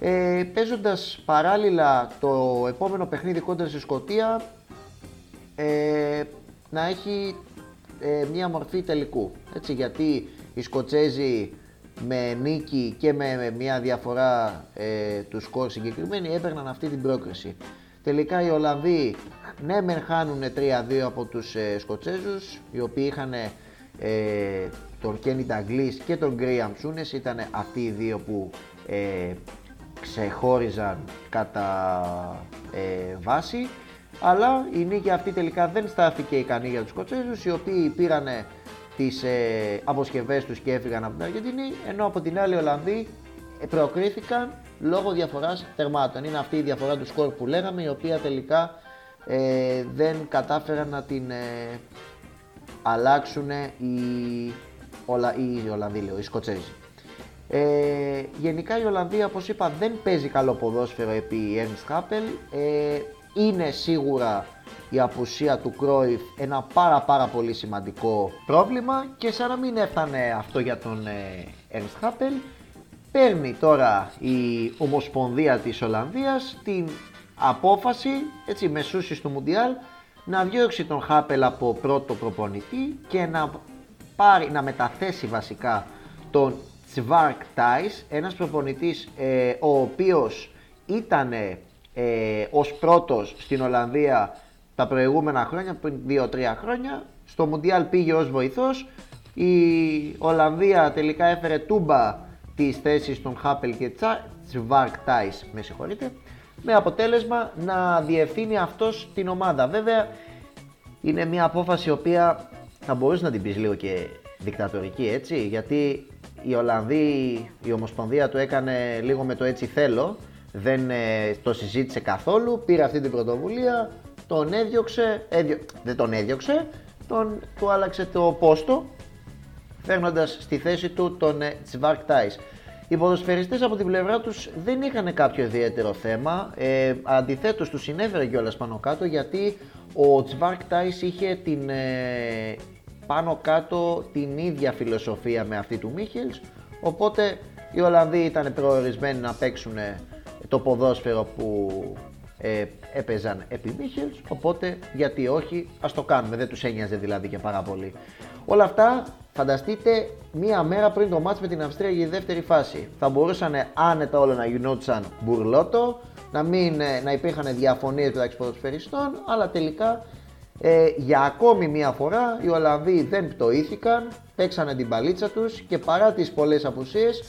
ε, παίζοντας παράλληλα το επόμενο παιχνίδι κόντρα στη Σκωτία ε, να έχει ε, μια μορφή τελικού. Έτσι, γιατί οι Σκοτσέζοι με νίκη και με, μια διαφορά ε, του σκορ συγκεκριμένη έπαιρναν αυτή την πρόκριση. Τελικά οι Ολλανδοί ναι μεν χάνουν 3-2 από τους ε, Σκοτσέζους οι οποίοι είχαν ε, τον Κένι Νταγκλής και τον Γκρίαμ Σούνες ήταν αυτοί οι δύο που ε, ξεχώριζαν κατά ε, βάση αλλά η νίκη αυτή τελικά δεν στάθηκε ικανή για τους Σκοτσέζους οι οποίοι πήραν τις ε, αποσκευές τους και έφυγαν από την Αργεντινή ενώ από την άλλη οι Ολλανδοί προκρίθηκαν λόγω διαφοράς τερμάτων. Είναι αυτή η διαφορά του σκορ που λέγαμε, η οποία τελικά ε, δεν κατάφεραν να την ε, αλλάξουν οι, Ολα, οι Ολλανδοί, λέω, οι Σκοτσέζοι. Ε, γενικά η Ολλανδία, όπως είπα, δεν παίζει καλό ποδόσφαιρο επί Ernst Happel. Ε, είναι σίγουρα η απουσία του Κρόιφ ένα πάρα πάρα πολύ σημαντικό πρόβλημα και σαν να μην έφτανε αυτό για τον ε, Ernst Happel, παίρνει τώρα η Ομοσπονδία της Ολλανδίας την απόφαση, έτσι μεσούσης του Μουντιάλ, να διώξει τον Χάπελ από πρώτο προπονητή και να, πάρει, να μεταθέσει βασικά τον Τσβάρκ Τάις, ένας προπονητής ε, ο οποίος ήταν ε, ως πρώτος στην Ολλανδία τα προηγούμενα χρόνια, πριν 2-3 χρόνια. Στο Μουντιάλ πήγε ως βοηθός. Η Ολλανδία τελικά έφερε τούμπα τις θέσεις των Χάπελ και Τσβάρκ Τάις, με συγχωρείτε, με αποτέλεσμα να διευθύνει αυτός την ομάδα. Βέβαια, είναι μια απόφαση η οποία θα μπορούσε να την πεις λίγο και δικτατορική έτσι, γιατί η Ολλανδοί, η Ομοσπονδία του έκανε λίγο με το έτσι θέλω, δεν ε, το συζήτησε καθόλου, πήρε αυτή την πρωτοβουλία, τον έδιωξε, δεν τον έδιωξε, τον, του άλλαξε το πόστο, φέρνοντας στη θέση του τον Τσβάρκ Τάις. Οι ποδοσφαιριστές από την πλευρά τους δεν είχαν κάποιο ιδιαίτερο θέμα, ε, αντιθέτως τους συνέβαινε κιόλας πάνω κάτω γιατί ο Τσβάρκ Τάις είχε την, ε, πάνω κάτω την ίδια φιλοσοφία με αυτή του Μίχελς, οπότε οι Ολλανδοί ήταν προορισμένοι να παίξουν το ποδόσφαιρο που ε, έπαιζαν επί Μίχελς, οπότε γιατί όχι, ας το κάνουμε, δεν τους ένοιαζε δηλαδή και πάρα πολύ. Όλα αυτά φανταστείτε μία μέρα πριν το μάτς με την Αυστρία για η δεύτερη φάση. Θα μπορούσαν άνετα όλα να γινόντουσαν μπουρλότο, να, μην, ε, να υπήρχαν διαφωνίες μεταξύ ποδοσφαιριστών, αλλά τελικά ε, για ακόμη μία φορά οι Ολλανδοί δεν πτωήθηκαν, παίξανε την παλίτσα τους και παρά τις πολλές απουσίες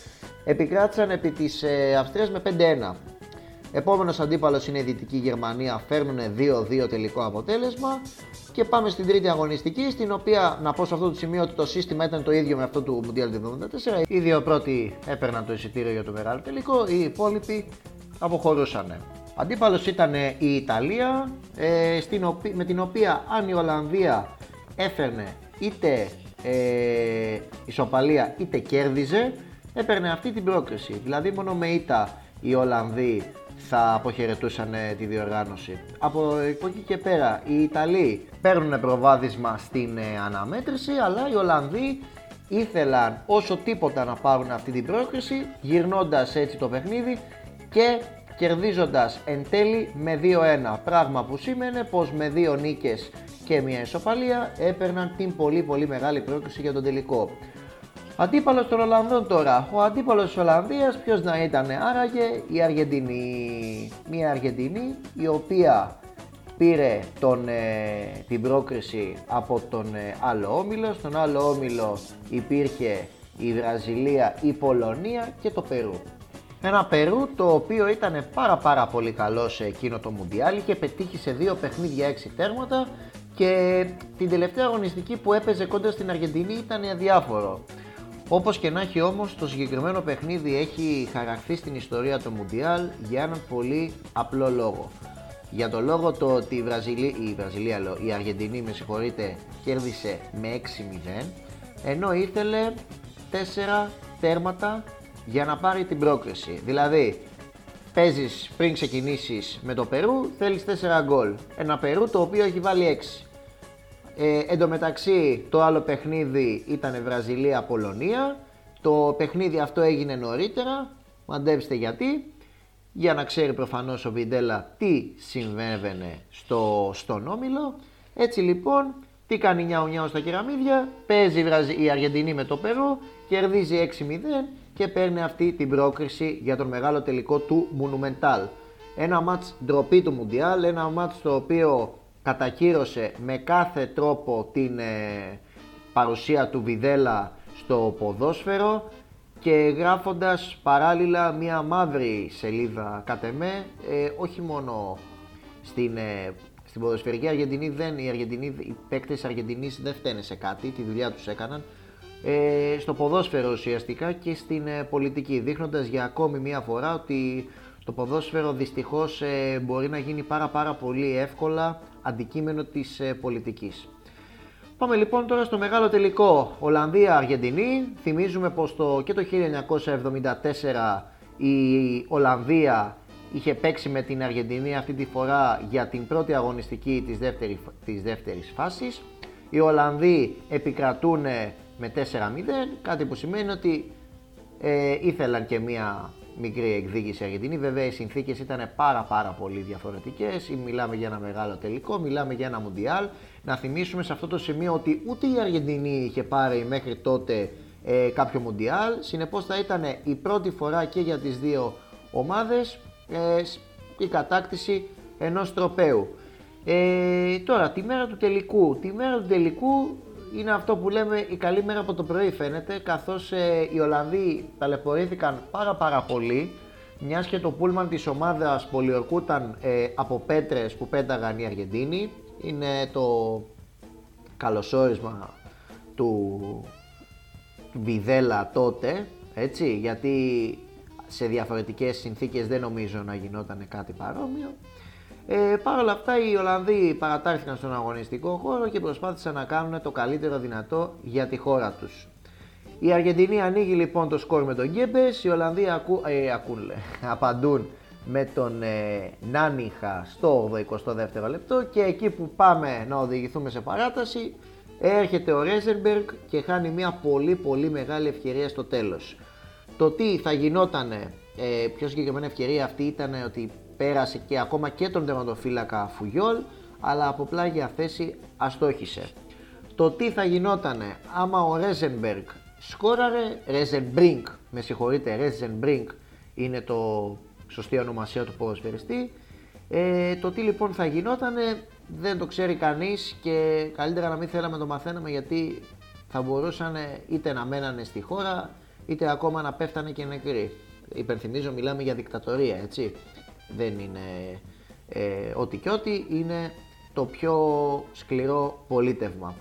επικράτησαν επί της ε, Αυστρίας με 5-1. Επόμενος αντίπαλος είναι η Δυτική Γερμανία, φέρνουν 2-2 τελικό αποτέλεσμα. Και πάμε στην τρίτη αγωνιστική, στην οποία να πω σε αυτό το σημείο ότι το σύστημα ήταν το ίδιο με αυτό του Mundial 74. Οι δύο πρώτοι έπαιρναν το εισιτήριο για το μεγάλο τελικό, οι υπόλοιποι αποχωρούσαν. Αντίπαλος ήταν η Ιταλία, ε, στην με την οποία αν η Ολλανδία έφερνε είτε ε, ισοπαλία είτε κέρδιζε, έπαιρνε αυτή την πρόκριση. Δηλαδή μόνο με ήττα οι Ολλανδοί θα αποχαιρετούσαν ε, τη διοργάνωση. Από εκεί και πέρα οι Ιταλοί παίρνουν προβάδισμα στην ε, αναμέτρηση αλλά οι Ολλανδοί ήθελαν όσο τίποτα να πάρουν αυτή την πρόκριση γυρνώντας έτσι το παιχνίδι και κερδίζοντας εν τέλει με 2-1 πράγμα που σήμαινε πως με δύο νίκες και μια ισοπαλία έπαιρναν την πολύ πολύ μεγάλη πρόκριση για τον τελικό. Αντίπαλος των Ολλανδών τώρα. Ο αντίπαλος της Ολλανδίας ποιος να ήταν άραγε η Αργεντινή. Μια Αργεντινή η οποία πήρε τον, ε, την πρόκριση από τον ε, άλλο όμιλο. Στον άλλο όμιλο υπήρχε η Βραζιλία, η Πολωνία και το Περού. Ένα Περού το οποίο ήταν πάρα πάρα πολύ καλό σε εκείνο το Μουντιάλ και πετύχει σε δύο παιχνίδια έξι τέρματα και την τελευταία αγωνιστική που έπαιζε κοντά στην Αργεντινή ήταν αδιάφορο. Όπως και να έχει όμως το συγκεκριμένο παιχνίδι έχει χαραχθεί στην ιστορία του Μουντιάλ για έναν πολύ απλό λόγο. Για το λόγο το ότι η Βραζιλία, η, Βραζιλία, η Αργεντινή με συγχωρείτε, κέρδισε με 6-0 ενώ ήθελε 4 τέρματα για να πάρει την πρόκριση. Δηλαδή παίζεις πριν ξεκινήσεις με το Περού θέλεις 4 γκολ. Ένα Περού το οποίο έχει βάλει 6. Ε, εν τω μεταξύ το άλλο παιχνίδι ήταν Βραζιλία-Πολωνία. Το παιχνίδι αυτό έγινε νωρίτερα. Μαντέψτε γιατί. Για να ξέρει προφανώς ο Βιντέλα τι συμβαίνε στο, στον Όμιλο. Έτσι λοιπόν, τι κάνει νιάου νιάου στα κεραμίδια. Παίζει η Αργεντινή με το Περού, κερδίζει 6-0 και παίρνει αυτή την πρόκριση για τον μεγάλο τελικό του Monumental. Ένα μάτς ντροπή του Μουντιάλ, ένα μάτς το οποίο κατακύρωσε με κάθε τρόπο την ε, παρουσία του Βιδέλα στο ποδόσφαιρο και γράφοντας παράλληλα μια μαύρη σελίδα κατ' εμέ, ε, όχι μόνο στην, ε, στην ποδοσφαιρική Αργεντινή, δεν, οι, Αργεντινοί, οι παίκτες Αργεντινής δεν φταίνε σε κάτι, τη δουλειά τους έκαναν, ε, στο ποδόσφαιρο ουσιαστικά και στην ε, πολιτική, δείχνοντας για ακόμη μία φορά ότι το ποδόσφαιρο δυστυχώς ε, μπορεί να γίνει πάρα πάρα πολύ εύκολα αντικείμενο της ε, πολιτικής. Πάμε λοιπόν τώρα στο μεγάλο τελικό Ολλανδία-Αργεντινή. Θυμίζουμε πως το, και το 1974 η Ολλανδία είχε παίξει με την Αργεντινή αυτή τη φορά για την πρώτη αγωνιστική της, δεύτερη, της δεύτερης φάσης. Οι Ολλανδοί επικρατούν με 4-0, κάτι που σημαίνει ότι ε, ήθελαν και μία μικρή εκδίκηση Αργεντινή. Βέβαια οι συνθήκες ήταν πάρα πάρα πολύ διαφορετικές. Μιλάμε για ένα μεγάλο τελικό, μιλάμε για ένα Μουντιάλ. Να θυμίσουμε σε αυτό το σημείο ότι ούτε η Αργεντινή είχε πάρει μέχρι τότε ε, κάποιο Μουντιάλ. Συνεπώς θα ήταν η πρώτη φορά και για τις δύο ομάδες ε, η κατάκτηση ενός τροπέου. Ε, τώρα, τη μέρα του τελικού. Τη μέρα του τελικού είναι αυτό που λέμε η καλή μέρα από το πρωί φαίνεται, καθώς ε, οι Ολλανδοί ταλαιπωρήθηκαν πάρα πάρα πολύ, μιας και το πούλμαν της ομάδας πολιορκούταν ε, από πέτρες που πέταγαν οι Αργεντίνοι. Είναι το καλωσόρισμα του Βιδέλα τότε, έτσι, γιατί σε διαφορετικές συνθήκες δεν νομίζω να γινόταν κάτι παρόμοιο. Ε, Παρ' όλα αυτά οι Ολλανδοί παρατάχθηκαν στον αγωνιστικό χώρο και προσπάθησαν να κάνουν το καλύτερο δυνατό για τη χώρα τους. Η Αργεντινή ανοίγει λοιπόν το σκορ με τον Γκέμπες, οι Ολλανδοί ακού, ε, ακούν, απαντούν με τον ε, Νάνιχα στο 82ο λεπτό και εκεί που πάμε να οδηγηθούμε σε παράταση έρχεται ο Ρέζερμπεργκ και χάνει μια πολύ πολύ μεγάλη ευκαιρία στο τέλος. Το τι θα γινότανε, ε, πιο συγκεκριμένη ευκαιρία αυτή ήταν ότι πέρασε και ακόμα και τον τερματοφύλακα Φουγιόλ, αλλά από πλάγια θέση αστόχησε. Το τι θα γινότανε άμα ο Ρέζενμπεργκ σκόραρε, Ρέζενμπρινγκ, με συγχωρείτε, Ρέζενμπρινγκ είναι το σωστή ονομασία του ποδοσφαιριστή, ε, το τι λοιπόν θα γινότανε δεν το ξέρει κανείς και καλύτερα να μην θέλαμε το μαθαίναμε γιατί θα μπορούσαν είτε να μένανε στη χώρα είτε ακόμα να πέφτανε και νεκροί. Υπενθυμίζω μιλάμε για δικτατορία έτσι δεν είναι ε, ό,τι και ό,τι, είναι το πιο σκληρό πολίτευμα.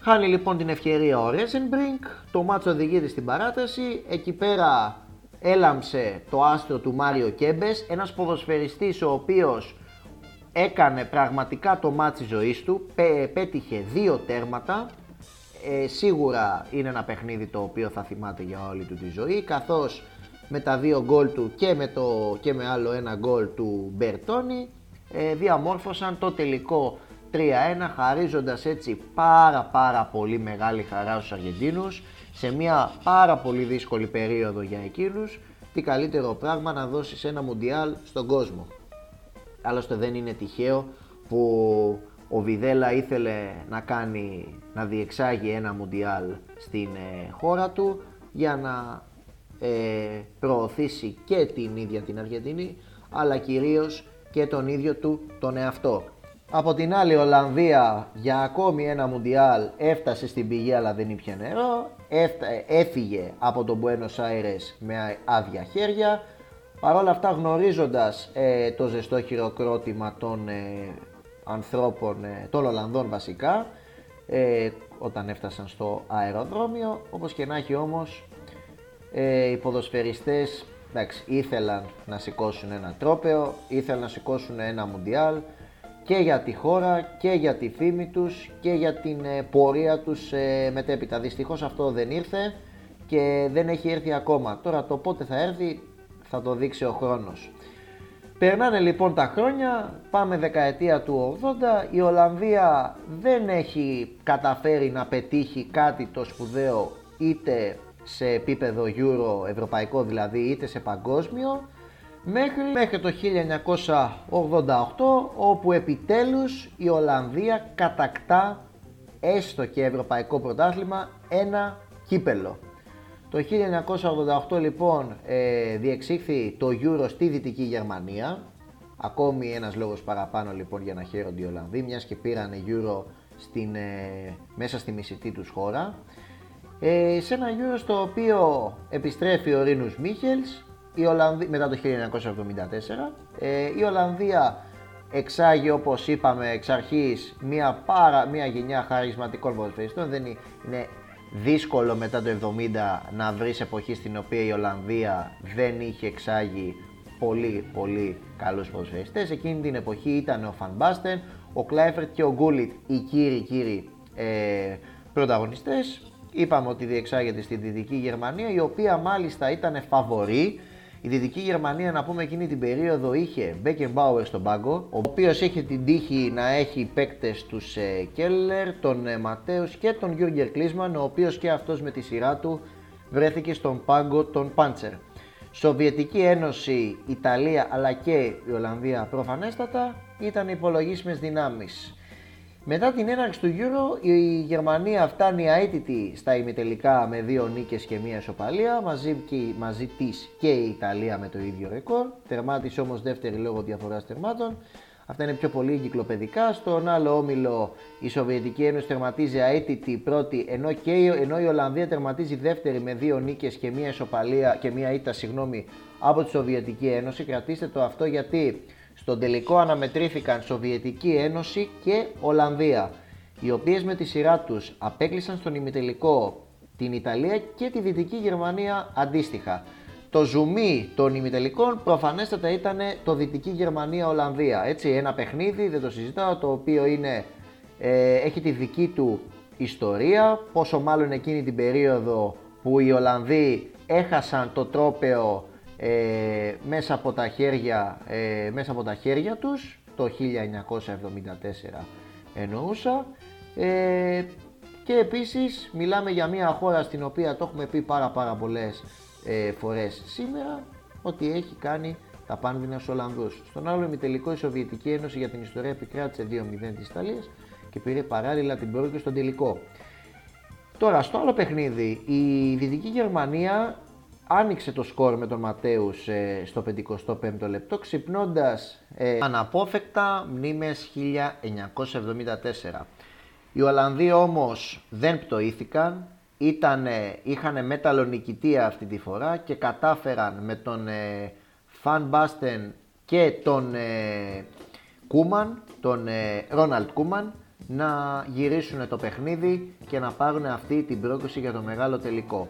Χάνει λοιπόν την ευκαιρία ο Ρέζενμπρινκ, το ματς οδηγείται στην παράταση, εκεί πέρα έλαμψε το άστρο του Μάριο Κέμπες, ένας ποδοσφαιριστής ο οποίος έκανε πραγματικά το ματς της ζωής του, πέτυχε δύο τέρματα, ε, σίγουρα είναι ένα παιχνίδι το οποίο θα θυμάται για όλη του τη ζωή, καθώς με τα δύο γκολ του και με, το, και με άλλο ένα γκολ του Μπερτόνι ε, διαμόρφωσαν το τελικό 3-1 χαρίζοντας έτσι πάρα πάρα πολύ μεγάλη χαρά στους Αργεντίνους σε μια πάρα πολύ δύσκολη περίοδο για εκείνους τι καλύτερο πράγμα να δώσεις ένα μουντιάλ στον κόσμο. Άλλωστε δεν είναι τυχαίο που ο Βιδέλα ήθελε να κάνει, να διεξάγει ένα μουντιάλ στην ε, χώρα του για να ε, προωθήσει και την ίδια την Αργεντινή αλλά κυρίως και τον ίδιο του τον εαυτό. Από την άλλη Ολλανδία για ακόμη ένα Μουντιάλ έφτασε στην πηγή αλλά δεν ήπια νερό, έφυγε από τον Buenos Aires με άδεια χέρια, παρόλα αυτά γνωρίζοντας ε, το ζεστό χειροκρότημα των ε, ανθρώπων, ε, των Ολλανδών βασικά, όταν έφτασαν στο αεροδρόμιο, όπως και να έχει όμως ε, οι ποδοσφαιριστές εντάξει, ήθελαν να σηκώσουν ένα τρόπεο, ήθελαν να σηκώσουν ένα μουντιάλ και για τη χώρα και για τη φήμη τους και για την ε, πορεία τους ε, μετέπειτα. Δυστυχώς αυτό δεν ήρθε και δεν έχει έρθει ακόμα. Τώρα το πότε θα έρθει θα το δείξει ο χρόνος. Περνάνε λοιπόν τα χρόνια, πάμε δεκαετία του 80, η Ολλανδία δεν έχει καταφέρει να πετύχει κάτι το σπουδαίο είτε σε επίπεδο Euro ευρωπαϊκό δηλαδή είτε σε παγκόσμιο μέχρι, μέχρι το 1988 όπου επιτέλους η Ολλανδία κατακτά έστω και ευρωπαϊκό πρωτάθλημα ένα κύπελο. Το 1988 λοιπόν ε, διεξήχθη το Euro στη Δυτική Γερμανία ακόμη ένας λόγος παραπάνω λοιπόν για να χαίρονται οι Ολλανδοί μιας και πήραν Euro στην, ε, μέσα στη μισητή τους χώρα ε, σε ένα Euro στο οποίο επιστρέφει ο Ρίνους Μίχελς η Ολλανδία, μετά το 1974. Ε, η Ολλανδία εξάγει όπως είπαμε εξ αρχής μια, πάρα, μια γενιά χαρισματικών ποδοσφαιριστών. Δεν είναι, δύσκολο μετά το 70 να βρεις εποχή στην οποία η Ολλανδία δεν είχε εξάγει πολύ πολύ καλούς ποδοσφαιριστές. Εκείνη την εποχή ήταν ο Φαν Μπάστεν, ο Κλάιφερτ και ο Γκούλιτ οι κύριοι κύριοι ε, πρωταγωνιστές. Είπαμε ότι διεξάγεται στη Δυτική Γερμανία η οποία μάλιστα ήταν φαβορή η Δυτική Γερμανία, να πούμε εκείνη την περίοδο, είχε Μπέκεμπάουερ στον πάγκο, ο οποίος είχε την τύχη να έχει παίκτες τους ε, Φέλερ, τον ε, Ματέους και τον Γιούργκεν Κλίνσμαν, ο οποίος και αυτός με τη σειρά του βρέθηκε στον πάγκο των Πάντσερ. Σοβιετική Ένωση, Ιταλία αλλά και η Ολλανδία προφανέστατα ήταν υπολογίσιμες δυνάμεις. Μετά την έναρξη του Euro η Γερμανία φτάνει αίτητη στα ημιτελικά με δύο νίκες και μία ισοπαλία μαζί, και, μαζί της και η Ιταλία με το ίδιο ρεκόρ. Τερμάτισε όμως δεύτερη λόγω διαφοράς τερμάτων. Αυτά είναι πιο πολύ εγκυκλοπαιδικά. Στον άλλο όμιλο η Σοβιετική Ένωση τερματίζει αίτητη πρώτη, ενώ, και, ενώ η Ολλανδία τερματίζει δεύτερη με δύο νίκες και μία ισοπαλία και μία ήττα συγγνώμη, από τη Σοβιετική Ένωση. Κρατήστε το αυτό γιατί στον τελικό αναμετρήθηκαν Σοβιετική Ένωση και Ολλανδία, οι οποίες με τη σειρά τους απέκλεισαν στον ημιτελικό την Ιταλία και τη Δυτική Γερμανία αντίστοιχα. Το ζουμί των ημιτελικών προφανέστατα ήταν το Δυτική Γερμανία-Ολλανδία. Έτσι, ένα παιχνίδι, δεν το συζητάω, το οποίο είναι, ε, έχει τη δική του ιστορία, πόσο μάλλον εκείνη την περίοδο που οι Ολλανδοί έχασαν το τρόπεο ε, μέσα, από τα χέρια, ε, μέσα από τα χέρια τους το 1974 εννοούσα ε, και επίσης μιλάμε για μια χώρα στην οποία το έχουμε πει πάρα πάρα πολλές ε, φορές σήμερα ότι έχει κάνει τα πάνδυνα στους Ολλανδούς. Στον άλλο ημιτελικό η Σοβιετική Ένωση για την ιστορία επικράτησε 2-0 της Ιταλίας και πήρε παράλληλα την πρόκληση στον τελικό. Τώρα, στο άλλο παιχνίδι, η Δυτική Γερμανία άνοιξε το σκορ με τον Ματέους ε, στο 55ο λεπτό ξυπνώντας ε, αναπόφευκτα μνήμες 1974. Οι Ολλανδοί όμως δεν πτωήθηκαν, ήτανε, είχαν μέταλλο νικητία αυτή τη φορά και κατάφεραν με τον ε, Φαν Μπάστεν και τον ε, Κούμαν, τον Ρόναλτ Κούμαν, να γυρίσουν το παιχνίδι και να πάρουν αυτή την πρόκληση για το μεγάλο τελικό.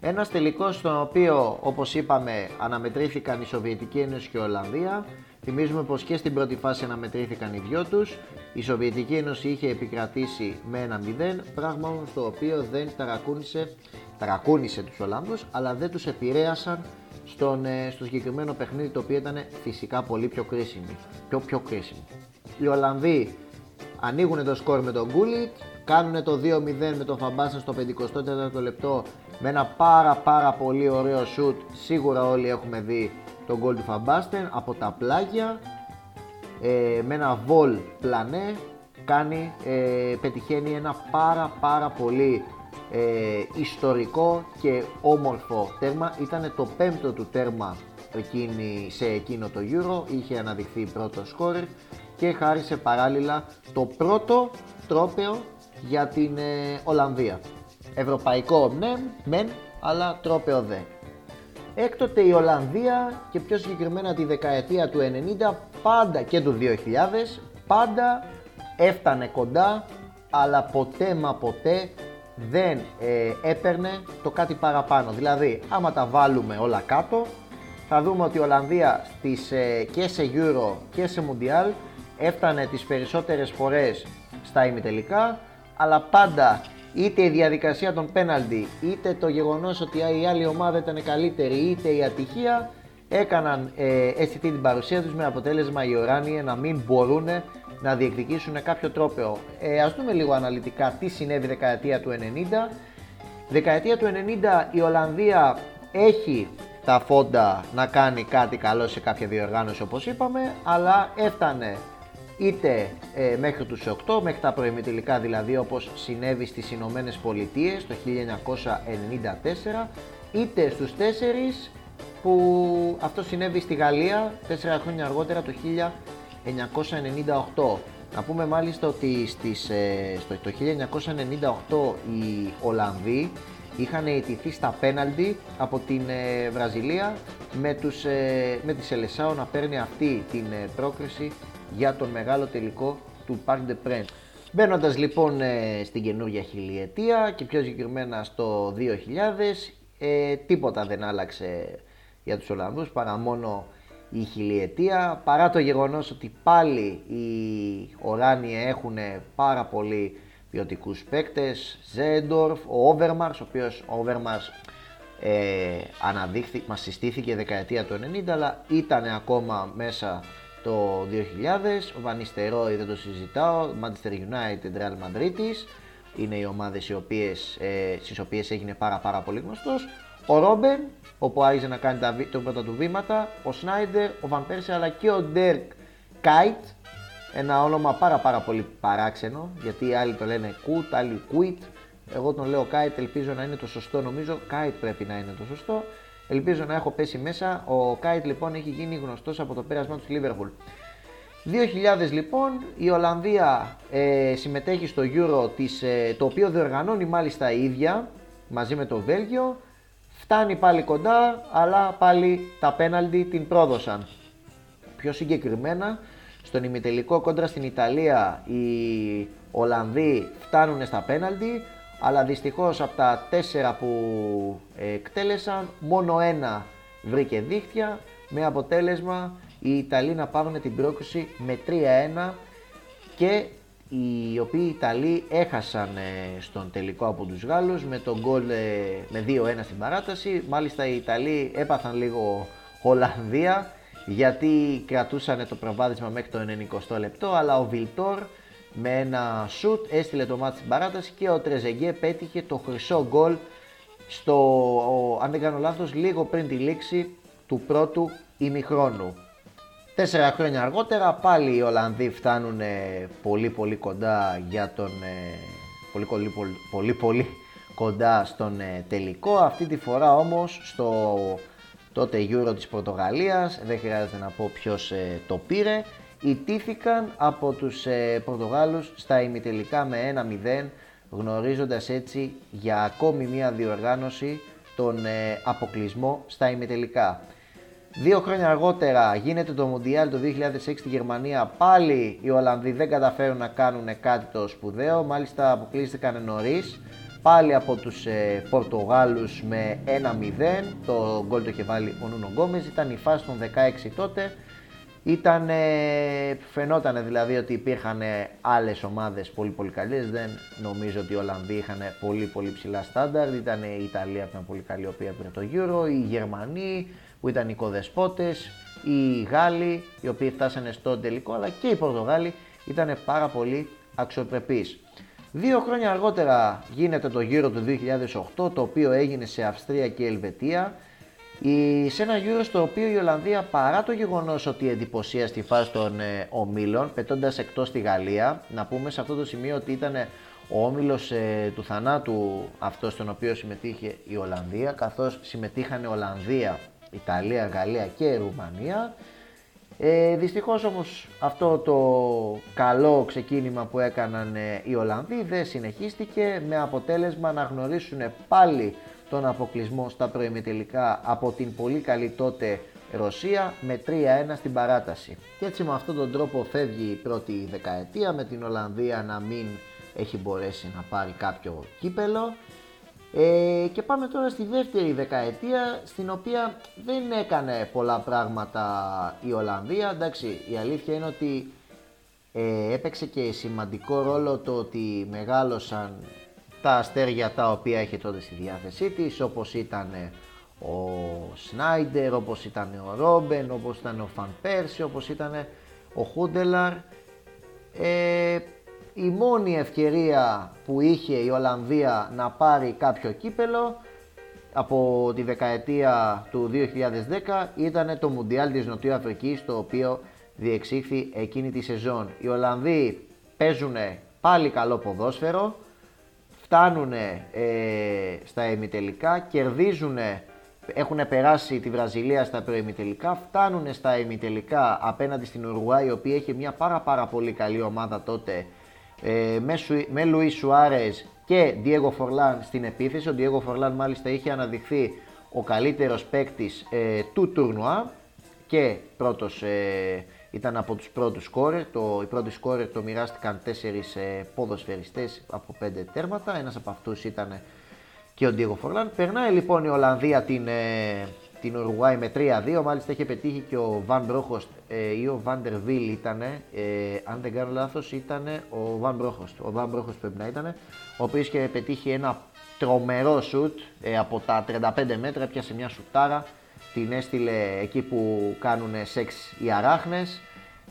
Ένας τελικός στον οποίο, όπως είπαμε, αναμετρήθηκαν η Σοβιετική Ένωση και η Ολλανδία. Θυμίζουμε πως και στην πρώτη φάση αναμετρήθηκαν οι δυο τους. Η Σοβιετική Ένωση είχε επικρατήσει με ένα 0, πράγμα όμω το οποίο δεν ταρακούνησε, ταρακούνησε τους Ολλανδούς, αλλά δεν τους επηρέασαν στον, ε, στο συγκεκριμένο παιχνίδι το οποίο ήταν φυσικά πολύ πιο κρίσιμο. Πιο, πιο κρίσιμο. Οι Ολλανδοί ανοίγουν το σκορ με τον Γκούλιτς, κάνουν το 2-0 με τον Φαμπάσα στο 54ο λεπτό με ένα πάρα πάρα πολύ ωραίο shoot. Σίγουρα όλοι έχουμε δει τον goal του Φαμπάστεν από τα πλάγια ε, με ένα βολ πλανέ κάνει, ε, πετυχαίνει ένα πάρα πάρα πολύ ε, ιστορικό και όμορφο τέρμα. Ήταν το πέμπτο του τέρμα εκείνη, σε εκείνο το Euro, είχε αναδειχθεί πρώτο σκόρερ και χάρισε παράλληλα το πρώτο τρόπεο για την ε, Ολλανδία. Ευρωπαϊκό ναι, μεν, αλλά τρόπεο δε. Έκτοτε η Ολλανδία και πιο συγκεκριμένα τη δεκαετία του 90 πάντα και του 2000 πάντα έφτανε κοντά αλλά ποτέ μα ποτέ δεν ε, έπαιρνε το κάτι παραπάνω. Δηλαδή άμα τα βάλουμε όλα κάτω θα δούμε ότι η Ολλανδία στις, ε, και σε Euro και σε Mundial έφτανε τις περισσότερες φορές στα ημιτελικά αλλά πάντα είτε η διαδικασία των πέναλτι, είτε το γεγονός ότι η άλλη ομάδα ήταν καλύτερη, είτε η ατυχία, έκαναν ε, αισθητή την παρουσία τους με αποτέλεσμα οι Οράνιοι να μην μπορούν να διεκδικήσουν κάποιο τρόπεο. Ε, ας δούμε λίγο αναλυτικά τι συνέβη δεκαετία του 90. Δεκαετία του 90 η Ολλανδία έχει τα φόντα να κάνει κάτι καλό σε κάποια διοργάνωση όπως είπαμε, αλλά έφτανε είτε ε, μέχρι τους 8, μέχρι τα προημιτελικά δηλαδή όπως συνέβη στις Ηνωμένες Πολιτείες το 1994, είτε στους 4 που αυτό συνέβη στη Γαλλία 4 χρόνια αργότερα το 1998. Να πούμε μάλιστα ότι στις, ε, στο, το 1998 οι Ολλανδοί είχαν ιτηθεί στα πέναλτι από την ε, Βραζιλία με, τους, ε, με τη Σελεσάο να παίρνει αυτή την πρόκριση για τον μεγάλο τελικό του Parc de Princes. Μπαίνοντας λοιπόν ε, στην καινούργια χιλιετία και πιο συγκεκριμένα στο 2000, ε, τίποτα δεν άλλαξε για τους Ολλανδούς παρά μόνο η χιλιετία παρά το γεγονός ότι πάλι οι Οράνοι έχουν πάρα πολύ ποιοτικούς παίκτες Ζέντορφ, ο Όβερμαρς ο οποίος ο Όβερμαρς ε, αναδείχθη, μας συστήθηκε δεκαετία του 90 αλλά ήταν ακόμα μέσα το 2000 ο Βανιστερόι δεν το συζητάω. Manchester United, Real Madrid είναι οι ομάδες οι οποίες, ε, στις οποίες έγινε πάρα πάρα πολύ γνωστός. Ο Ρόμπεν, όπου άρχισε να κάνει τα, τα πρώτα του βήματα, ο Σνάιντερ, ο Βαν Πέρσι, αλλά και ο Ντέρκ Κάιτ, ένα όνομα πάρα πάρα πολύ παράξενο, γιατί άλλοι το λένε Κουτ, άλλοι Κουίτ, εγώ τον λέω Κάιτ, ελπίζω να είναι το σωστό, νομίζω. Κάιτ πρέπει να είναι το σωστό, ελπίζω να έχω πέσει μέσα, ο Κάιτ λοιπόν έχει γίνει γνωστός από το πέρασμα του Λίβερπουλ. 2000 λοιπόν η Ολλανδία ε, συμμετέχει στο Euro της, ε, το οποίο διοργανώνει μάλιστα η ίδια μαζί με το Βέλγιο Φτάνει πάλι κοντά, αλλά πάλι τα πέναλτι την πρόδωσαν. Πιο συγκεκριμένα, στον ημιτελικό κόντρα στην Ιταλία οι Ολλανδοί φτάνουν στα πέναλτι, αλλά δυστυχώς από τα τέσσερα που εκτέλεσαν, μόνο ένα βρήκε δίχτυα, με αποτέλεσμα οι Ιταλοί να πάρουν την πρόκληση με 3-1 και οι οποίοι Ιταλοί έχασαν ε, στον τελικό από τους Γάλλους με τον γκολ ε, με 2-1 στην παράταση. Μάλιστα οι Ιταλοί έπαθαν λίγο Ολλανδία γιατί κρατούσαν το προβάδισμα μέχρι το 90 λεπτό αλλά ο Βιλτόρ με ένα σουτ έστειλε το μάτι στην παράταση και ο Τρεζεγκέ πέτυχε το χρυσό γκολ στο, αν δεν κάνω λάθος, λίγο πριν τη λήξη του πρώτου ημιχρόνου. Τέσσερα χρόνια αργότερα πάλι οι Ολλανδοί φτάνουν πολύ πολύ κοντά για τον πολύ πολύ πολύ, πολύ, κοντά στον ε, τελικό. Αυτή τη φορά όμως στο τότε Euro της Πορτογαλίας, δεν χρειάζεται να πω ποιος ε, το πήρε, ιτήθηκαν από τους ε, Πορτογάλους στα ημιτελικά με 1-0 γνωρίζοντας έτσι για ακόμη μία διοργάνωση τον αποκλεισμό στα ημιτελικά. Δύο χρόνια αργότερα γίνεται το Μουντιάλ το 2006 στη Γερμανία. Πάλι οι Ολλανδοί δεν καταφέρουν να κάνουν κάτι το σπουδαίο. Μάλιστα αποκλείστηκαν νωρίς. Πάλι από τους ε, Πορτογάλους με 1-0. Το γκολ το είχε βάλει ο Νούνο Γκόμες. Ήταν η φάση των 16 τότε. Ήταν, φαινόταν δηλαδή ότι υπήρχαν άλλες ομάδες πολύ πολύ καλές. Δεν νομίζω ότι οι Ολλανδοί είχαν πολύ πολύ ψηλά στάνταρ. Ήταν η Ιταλία που ήταν πολύ καλή, η οποία πήρε το Euro. Οι Γερμανοί, που ήταν οι κοδεσπότες, οι Γάλλοι οι οποίοι φτάσανε στο τελικό αλλά και οι Πορτογάλοι ήταν πάρα πολύ αξιοπρεπείς. Δύο χρόνια αργότερα γίνεται το γύρο του 2008 το οποίο έγινε σε Αυστρία και Ελβετία σε ένα γύρο στο οποίο η Ολλανδία παρά το γεγονός ότι εντυπωσία στη φάση των ε, ομίλων πετώντας εκτός τη Γαλλία να πούμε σε αυτό το σημείο ότι ήταν ο όμιλος ε, του θανάτου αυτός στον οποίο συμμετείχε η Ολλανδία καθώς συμμετείχαν Ολλανδία, Ιταλία, Γαλλία και Ρουμανία. Ε, δυστυχώς όμως αυτό το καλό ξεκίνημα που έκαναν ε, οι Ολλανδοί δεν συνεχίστηκε με αποτέλεσμα να γνωρίσουν πάλι τον αποκλεισμό στα προημιτελικά από την πολύ καλή τότε Ρωσία με 3-1 στην παράταση. Και έτσι με αυτόν τον τρόπο φεύγει η πρώτη δεκαετία με την Ολλανδία να μην έχει μπορέσει να πάρει κάποιο κύπελο ε, και πάμε τώρα στη δεύτερη δεκαετία στην οποία δεν έκανε πολλά πράγματα η Ολλανδία. Εντάξει, η αλήθεια είναι ότι ε, έπαιξε και σημαντικό ρόλο το ότι μεγάλωσαν τα αστέρια τα οποία είχε τότε στη διάθεσή της όπως ήταν ο Σνάιντερ, όπως ήταν ο Ρόμπεν, όπως ήταν ο Φαν Πέρσι, όπως ήταν ο Χούντελαρ. Ε, η μόνη ευκαιρία που είχε η Ολλανδία να πάρει κάποιο κύπελο από τη δεκαετία του 2010 ήταν το Μουντιάλ της Νοτιού Αφρικής το οποίο διεξήχθη εκείνη τη σεζόν. Οι Ολλανδοί παίζουν πάλι καλό ποδόσφαιρο, φτάνουν ε, στα ημιτελικά, κερδίζουν, έχουν περάσει τη Βραζιλία στα προημιτελικά, φτάνουν στα ημιτελικά απέναντι στην Ουρουάη η οποία είχε μια πάρα πάρα πολύ καλή ομάδα τότε ε, με, με Λουίς Σουάρες και Διέγο Φορλάν στην επίθεση. Ο Διέγο Φορλάν μάλιστα είχε αναδειχθεί ο καλύτερος παίκτης ε, του τουρνουά και πρώτος ε, ήταν από τους πρώτους σκόρερ. Το, οι πρώτοι σκόρερ το μοιράστηκαν τέσσερις ε, ποδοσφαιριστές από πέντε τέρματα. Ένας από αυτούς ήταν και ο Ντίγο Φορλάν. Περνάει λοιπόν η Ολλανδία την, ε, την Ουρουγουάη με 3-2. Μάλιστα είχε πετύχει και ο Βαν Μπρόχοστ ε, ή ο Βάντερ Βίλ ήταν. Ε, αν δεν κάνω λάθος, ήταν ο Βαν Μπρόχοστ. Ο Βαν Μπρόχοστ πρέπει να ήταν. Ο οποίος είχε πετύχει ένα τρομερό σουτ ε, από τα 35 μέτρα. Πιάσε μια σουτάρα. Την έστειλε εκεί που κάνουν σεξ οι αράχνες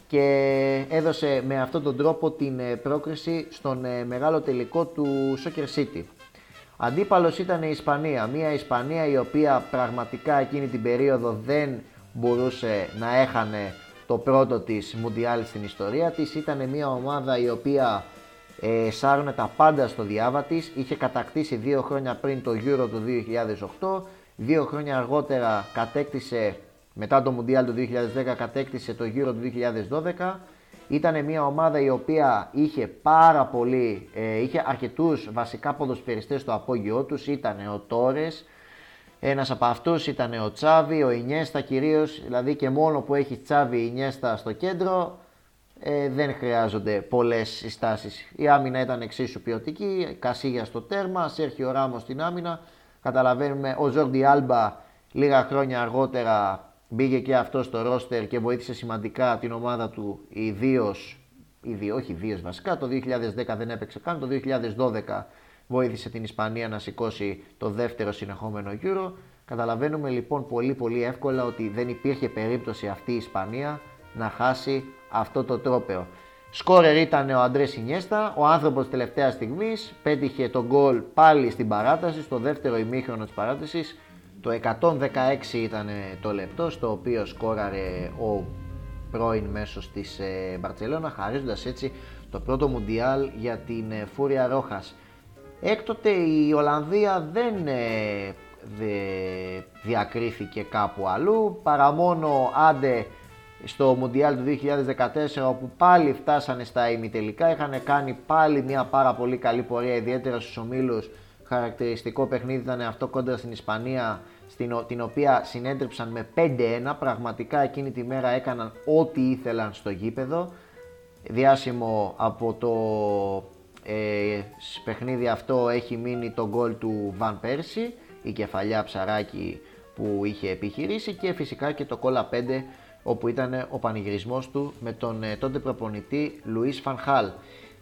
και έδωσε με αυτόν τον τρόπο την ε, πρόκριση στον ε, μεγάλο τελικό του Soccer City. Αντίπαλος ήταν η Ισπανία, μια Ισπανία η οποία πραγματικά εκείνη την περίοδο δεν μπορούσε να έχανε το πρώτο της Μουντιάλ στην ιστορία της. Ήταν μια ομάδα η οποία ε, σάρωνε τα πάντα στο διάβα της, είχε κατακτήσει δύο χρόνια πριν το Euro του 2008, δύο χρόνια αργότερα κατέκτησε, μετά το Μουντιάλ του 2010 κατέκτησε το Euro του 2012 ήταν μια ομάδα η οποία είχε πάρα πολύ, ε, είχε αρκετούς βασικά ποδοσφαιριστές στο απόγειό τους. Ήταν ο Τόρες, ένας από αυτούς ήταν ο Τσάβη, ο Ινιέστα κυρίως, δηλαδή και μόνο που έχει Τσάβη Ινιέστα στο κέντρο ε, δεν χρειάζονται πολλές συστάσεις. Η άμυνα ήταν εξίσου ποιοτική, Κασίγια στο τέρμα, Σέρχιο Ράμος στην άμυνα. Καταλαβαίνουμε, ο Ζόρντι Άλμπα λίγα χρόνια αργότερα Μπήκε και αυτός στο ρόστερ και βοήθησε σημαντικά την ομάδα του ιδίω, όχι ιδίω βασικά, το 2010 δεν έπαιξε καν, το 2012 βοήθησε την Ισπανία να σηκώσει το δεύτερο συνεχόμενο Euro. Καταλαβαίνουμε λοιπόν πολύ πολύ εύκολα ότι δεν υπήρχε περίπτωση αυτή η Ισπανία να χάσει αυτό το τρόπεο. Σκόρερ ήταν ο Αντρές Σινιέστα, ο άνθρωπος τελευταίας στιγμής πέτυχε τον γκολ πάλι στην παράταση, στο δεύτερο ημίχρονο της παράτασης το 116 ήταν το λεπτό στο οποίο σκόραρε ο πρώην μέσος της ε, Μπαρτσελώνα χαρίζοντας έτσι το πρώτο Μουντιάλ για την ε, Φούρια Ρόχας. Έκτοτε η Ολλανδία δεν ε, διακρίθηκε κάπου αλλού παρά μόνο άντε στο Μουντιάλ του 2014 όπου πάλι φτάσανε στα ημιτελικά είχαν κάνει πάλι μια πάρα πολύ καλή πορεία ιδιαίτερα στους ομίλους χαρακτηριστικό παιχνίδι ήταν αυτό κόντρα στην Ισπανία, στην, την οποία συνέντριψαν με 5-1. Πραγματικά εκείνη τη μέρα έκαναν ό,τι ήθελαν στο γήπεδο. Διάσημο από το ε, παιχνίδι αυτό έχει μείνει το γκολ του Βαν Πέρσι, η κεφαλιά ψαράκι που είχε επιχειρήσει και φυσικά και το κόλλα 5 όπου ήταν ο πανηγυρισμός του με τον ε, τότε προπονητή Λουίς Φανχάλ.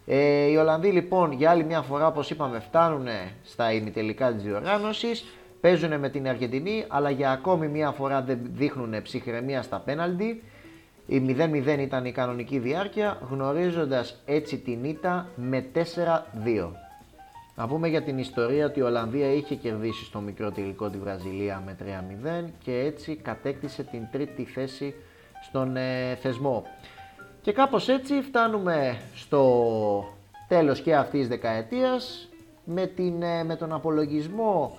Ε, οι Ολλανδοί λοιπόν για άλλη μια φορά όπως είπαμε φτάνουν στα ημιτελικά της διοργάνωσης, παίζουν με την Αργεντινή αλλά για ακόμη μια φορά δεν δείχνουν ψυχραιμία στα πέναλτι. Η 0-0 ήταν η κανονική διάρκεια γνωρίζοντας έτσι την ήττα με 4-2. Να πούμε για την ιστορία ότι η Ολλανδία είχε κερδίσει στο μικρό τελικό τη Βραζιλία με 3-0 και έτσι κατέκτησε την τρίτη θέση στον ε, θεσμό. Και κάπως έτσι φτάνουμε στο τέλος και αυτής της δεκαετίας με, την, ε, με τον απολογισμό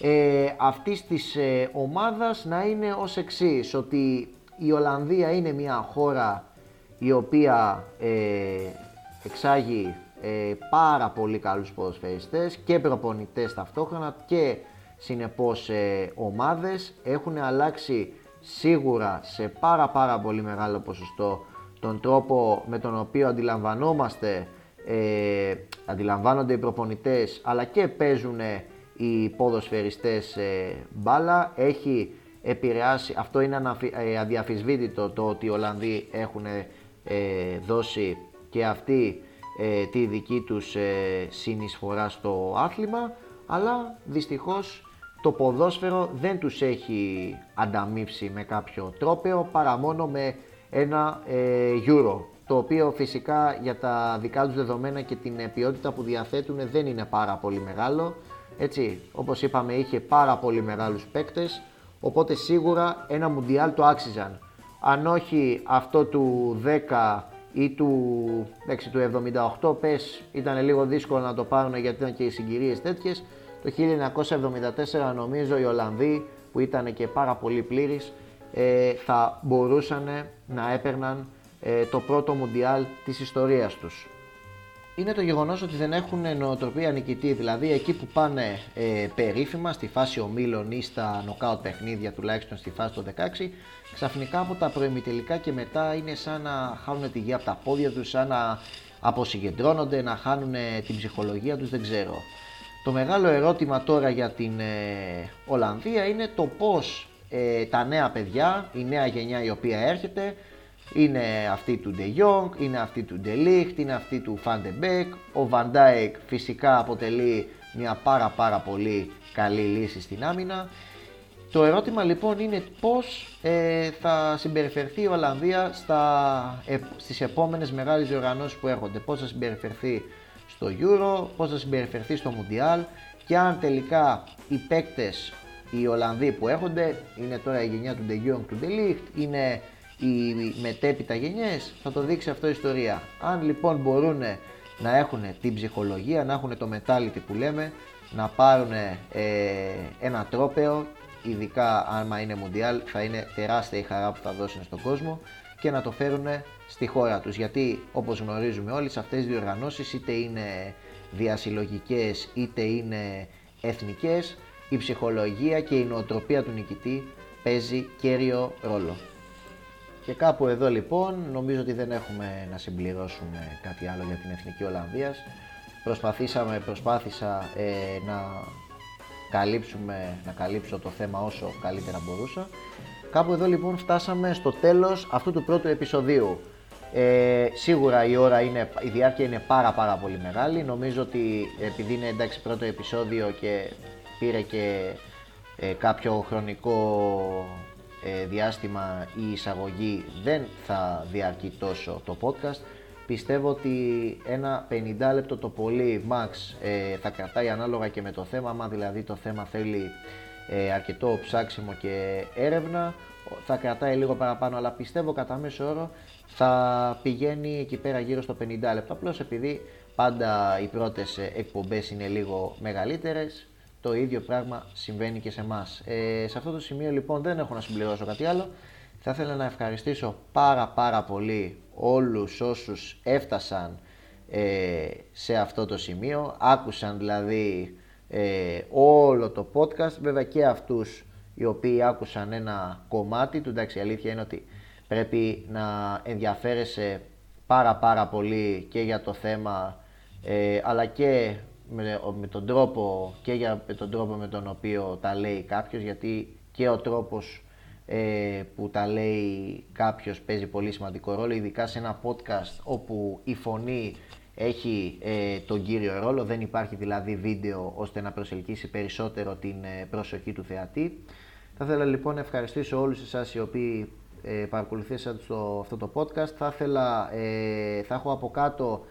ε, αυτής της ε, ομάδας να είναι ως εξής ότι η Ολλανδία είναι μια χώρα η οποία ε, εξάγει ε, πάρα πολύ καλούς ποδοσφαιριστές και προπονητές ταυτόχρονα και συνεπώς ομάδες έχουν αλλάξει σίγουρα σε πάρα πάρα πολύ μεγάλο ποσοστό τον τρόπο με τον οποίο αντιλαμβανόμαστε, ε, αντιλαμβάνονται οι προπονητές αλλά και παίζουν οι ποδοσφαιριστές ε, μπάλα έχει επηρεάσει, αυτό είναι ε, αδιαφυσβήτητο το ότι οι Ολλανδοί έχουν ε, δώσει και αυτοί ε, τη δική τους συνεισφορά στο άθλημα αλλά δυστυχώς το ποδόσφαιρο δεν τους έχει ανταμείψει με κάποιο τρόπεο παρά μόνο με ένα ε, euro το οποίο φυσικά για τα δικά τους δεδομένα και την ποιότητα που διαθέτουν δεν είναι πάρα πολύ μεγάλο. Έτσι, όπως είπαμε είχε πάρα πολύ μεγάλους παίκτες. Οπότε σίγουρα ένα μουντιάλ το άξιζαν. Αν όχι αυτό του 10 ή του, εντάξει, του 78 πες ήταν λίγο δύσκολο να το πάρουν γιατί ήταν και οι συγκυρίες τέτοιες το 1974 νομίζω οι Ολλανδοί που ήταν και πάρα πολύ πλήρης ε, θα μπορούσαν να έπαιρναν ε, το πρώτο Μουντιάλ της ιστορίας τους. είναι το γεγονός ότι δεν έχουν νοοτροπία νικητή. Δηλαδή εκεί που πάνε ε, περίφημα στη φάση ομίλων ή στα νοκάουτ παιχνίδια, τουλάχιστον στη φάση των 16, ξαφνικά από τα προημιτελικά και μετά είναι σαν να χάνουν τη γη από τα πόδια τους, σαν να αποσυγκεντρώνονται, να χάνουν την ψυχολογία τους, δεν ξέρω. Το μεγάλο ερώτημα τώρα για την ε, Ολλανδία είναι το πώς ε, τα νέα παιδιά, η νέα γενιά η οποία έρχεται, είναι αυτή του De Jong, είναι αυτή του De Ligt, είναι αυτή του Van de Beek. Ο Van Dijk φυσικά αποτελεί μια πάρα πάρα πολύ καλή λύση στην άμυνα. Το ερώτημα λοιπόν είναι πώς ε, θα συμπεριφερθεί η Ολλανδία στα, ε, στις επόμενες μεγάλες διοργανώσεις που έρχονται. Πώς θα συμπεριφερθεί στο Euro, πώς θα συμπεριφερθεί στο Mundial και αν τελικά οι παίκτες, οι Ολλανδοί που έρχονται, είναι τώρα η γενιά του De Jong, του De Ligt, είναι οι μετέπειτα γενιές, θα το δείξει αυτό η ιστορία. Αν λοιπόν μπορούν να έχουν την ψυχολογία, να έχουν το mentality που λέμε, να πάρουν ε, ένα τρόπεο, ειδικά άμα είναι Μουντιάλ, θα είναι τεράστια η χαρά που θα δώσουν στον κόσμο και να το φέρουν στη χώρα τους. Γιατί όπως γνωρίζουμε όλοι σε αυτές τις διοργανώσεις είτε είναι διασυλλογικές είτε είναι εθνικές, η ψυχολογία και η νοοτροπία του νικητή παίζει κέριο ρόλο. Και κάπου εδώ λοιπόν νομίζω ότι δεν έχουμε να συμπληρώσουμε κάτι άλλο για την Εθνική Ολλανδίας. Προσπαθήσαμε, προσπάθησα ε, να καλύψουμε, να καλύψω το θέμα όσο καλύτερα μπορούσα. Κάπου εδώ λοιπόν φτάσαμε στο τέλος αυτού του πρώτου επεισοδίου. Ε, σίγουρα η ώρα είναι, η διάρκεια είναι πάρα πάρα πολύ μεγάλη. Νομίζω ότι επειδή είναι εντάξει πρώτο επεισόδιο και πήρε και ε, κάποιο χρονικό ε, διάστημα η εισαγωγή δεν θα διαρκεί τόσο το podcast. Πιστεύω ότι ένα 50 λεπτό το πολύ max ε, θα κρατάει ανάλογα και με το θέμα, άμα δηλαδή το θέμα θέλει ε, αρκετό ψάξιμο και έρευνα, θα κρατάει λίγο παραπάνω, αλλά πιστεύω κατά μέσο όρο θα πηγαίνει εκεί πέρα γύρω στο 50 λεπτό, απλώς επειδή πάντα οι πρώτες εκπομπές είναι λίγο μεγαλύτερες, το ίδιο πράγμα συμβαίνει και σε εμάς. Ε, σε αυτό το σημείο λοιπόν δεν έχω να συμπληρώσω κάτι άλλο. Θα ήθελα να ευχαριστήσω πάρα πάρα πολύ όλους όσους έφτασαν ε, σε αυτό το σημείο, άκουσαν δηλαδή ε, όλο το podcast, βέβαια και αυτούς οι οποίοι άκουσαν ένα κομμάτι του, εντάξει η αλήθεια είναι ότι πρέπει να ενδιαφέρεσαι πάρα πάρα πολύ και για το θέμα ε, αλλά και με, με, τον τρόπο και για τον τρόπο με τον οποίο τα λέει κάποιος γιατί και ο τρόπος ε, που τα λέει κάποιος παίζει πολύ σημαντικό ρόλο ειδικά σε ένα podcast όπου η φωνή έχει ε, τον κύριο ρόλο, δεν υπάρχει δηλαδή βίντεο ώστε να προσελκύσει περισσότερο την ε, προσοχή του θεατή. Θα ήθελα λοιπόν να ευχαριστήσω όλους εσάς οι οποίοι ε, παρακολουθήσατε αυτό το podcast. Θα ήθελα, ε, θα έχω από κάτω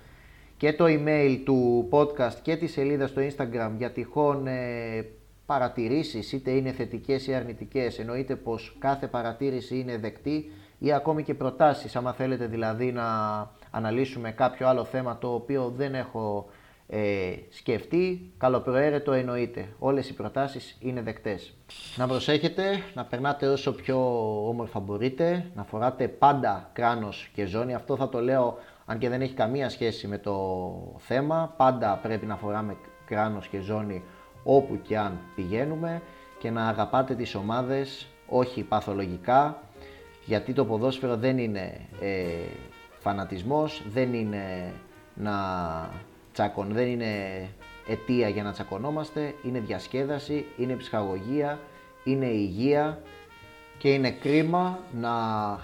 και το email του podcast και τη σελίδα στο Instagram για τυχόν ε, παρατηρήσεις είτε είναι θετικές ή αρνητικές εννοείται πως κάθε παρατήρηση είναι δεκτή ή ακόμη και προτάσεις άμα θέλετε δηλαδή να αναλύσουμε κάποιο άλλο θέμα το οποίο δεν έχω ε, σκεφτεί. Καλοπροαίρετο εννοείται. Όλες οι προτάσεις είναι δεκτές. Να προσέχετε να περνάτε όσο πιο όμορφα μπορείτε να φοράτε πάντα κράνος και ζώνη. Αυτό θα το λέω αν και δεν έχει καμία σχέση με το θέμα, πάντα πρέπει να φοράμε κράνος και ζώνη όπου και αν πηγαίνουμε και να αγαπάτε τις ομάδες, όχι παθολογικά, γιατί το ποδόσφαιρο δεν είναι ε, φανατισμός, δεν είναι να τσακων, δεν είναι αιτία για να τσακωνόμαστε, είναι διασκέδαση, είναι ψυχαγωγία, είναι υγεία και είναι κρίμα να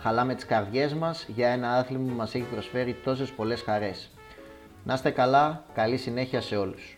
χαλάμε τις καρδιές μας για ένα άθλημα που μας έχει προσφέρει τόσες πολλές χαρές. Να είστε καλά, καλή συνέχεια σε όλους.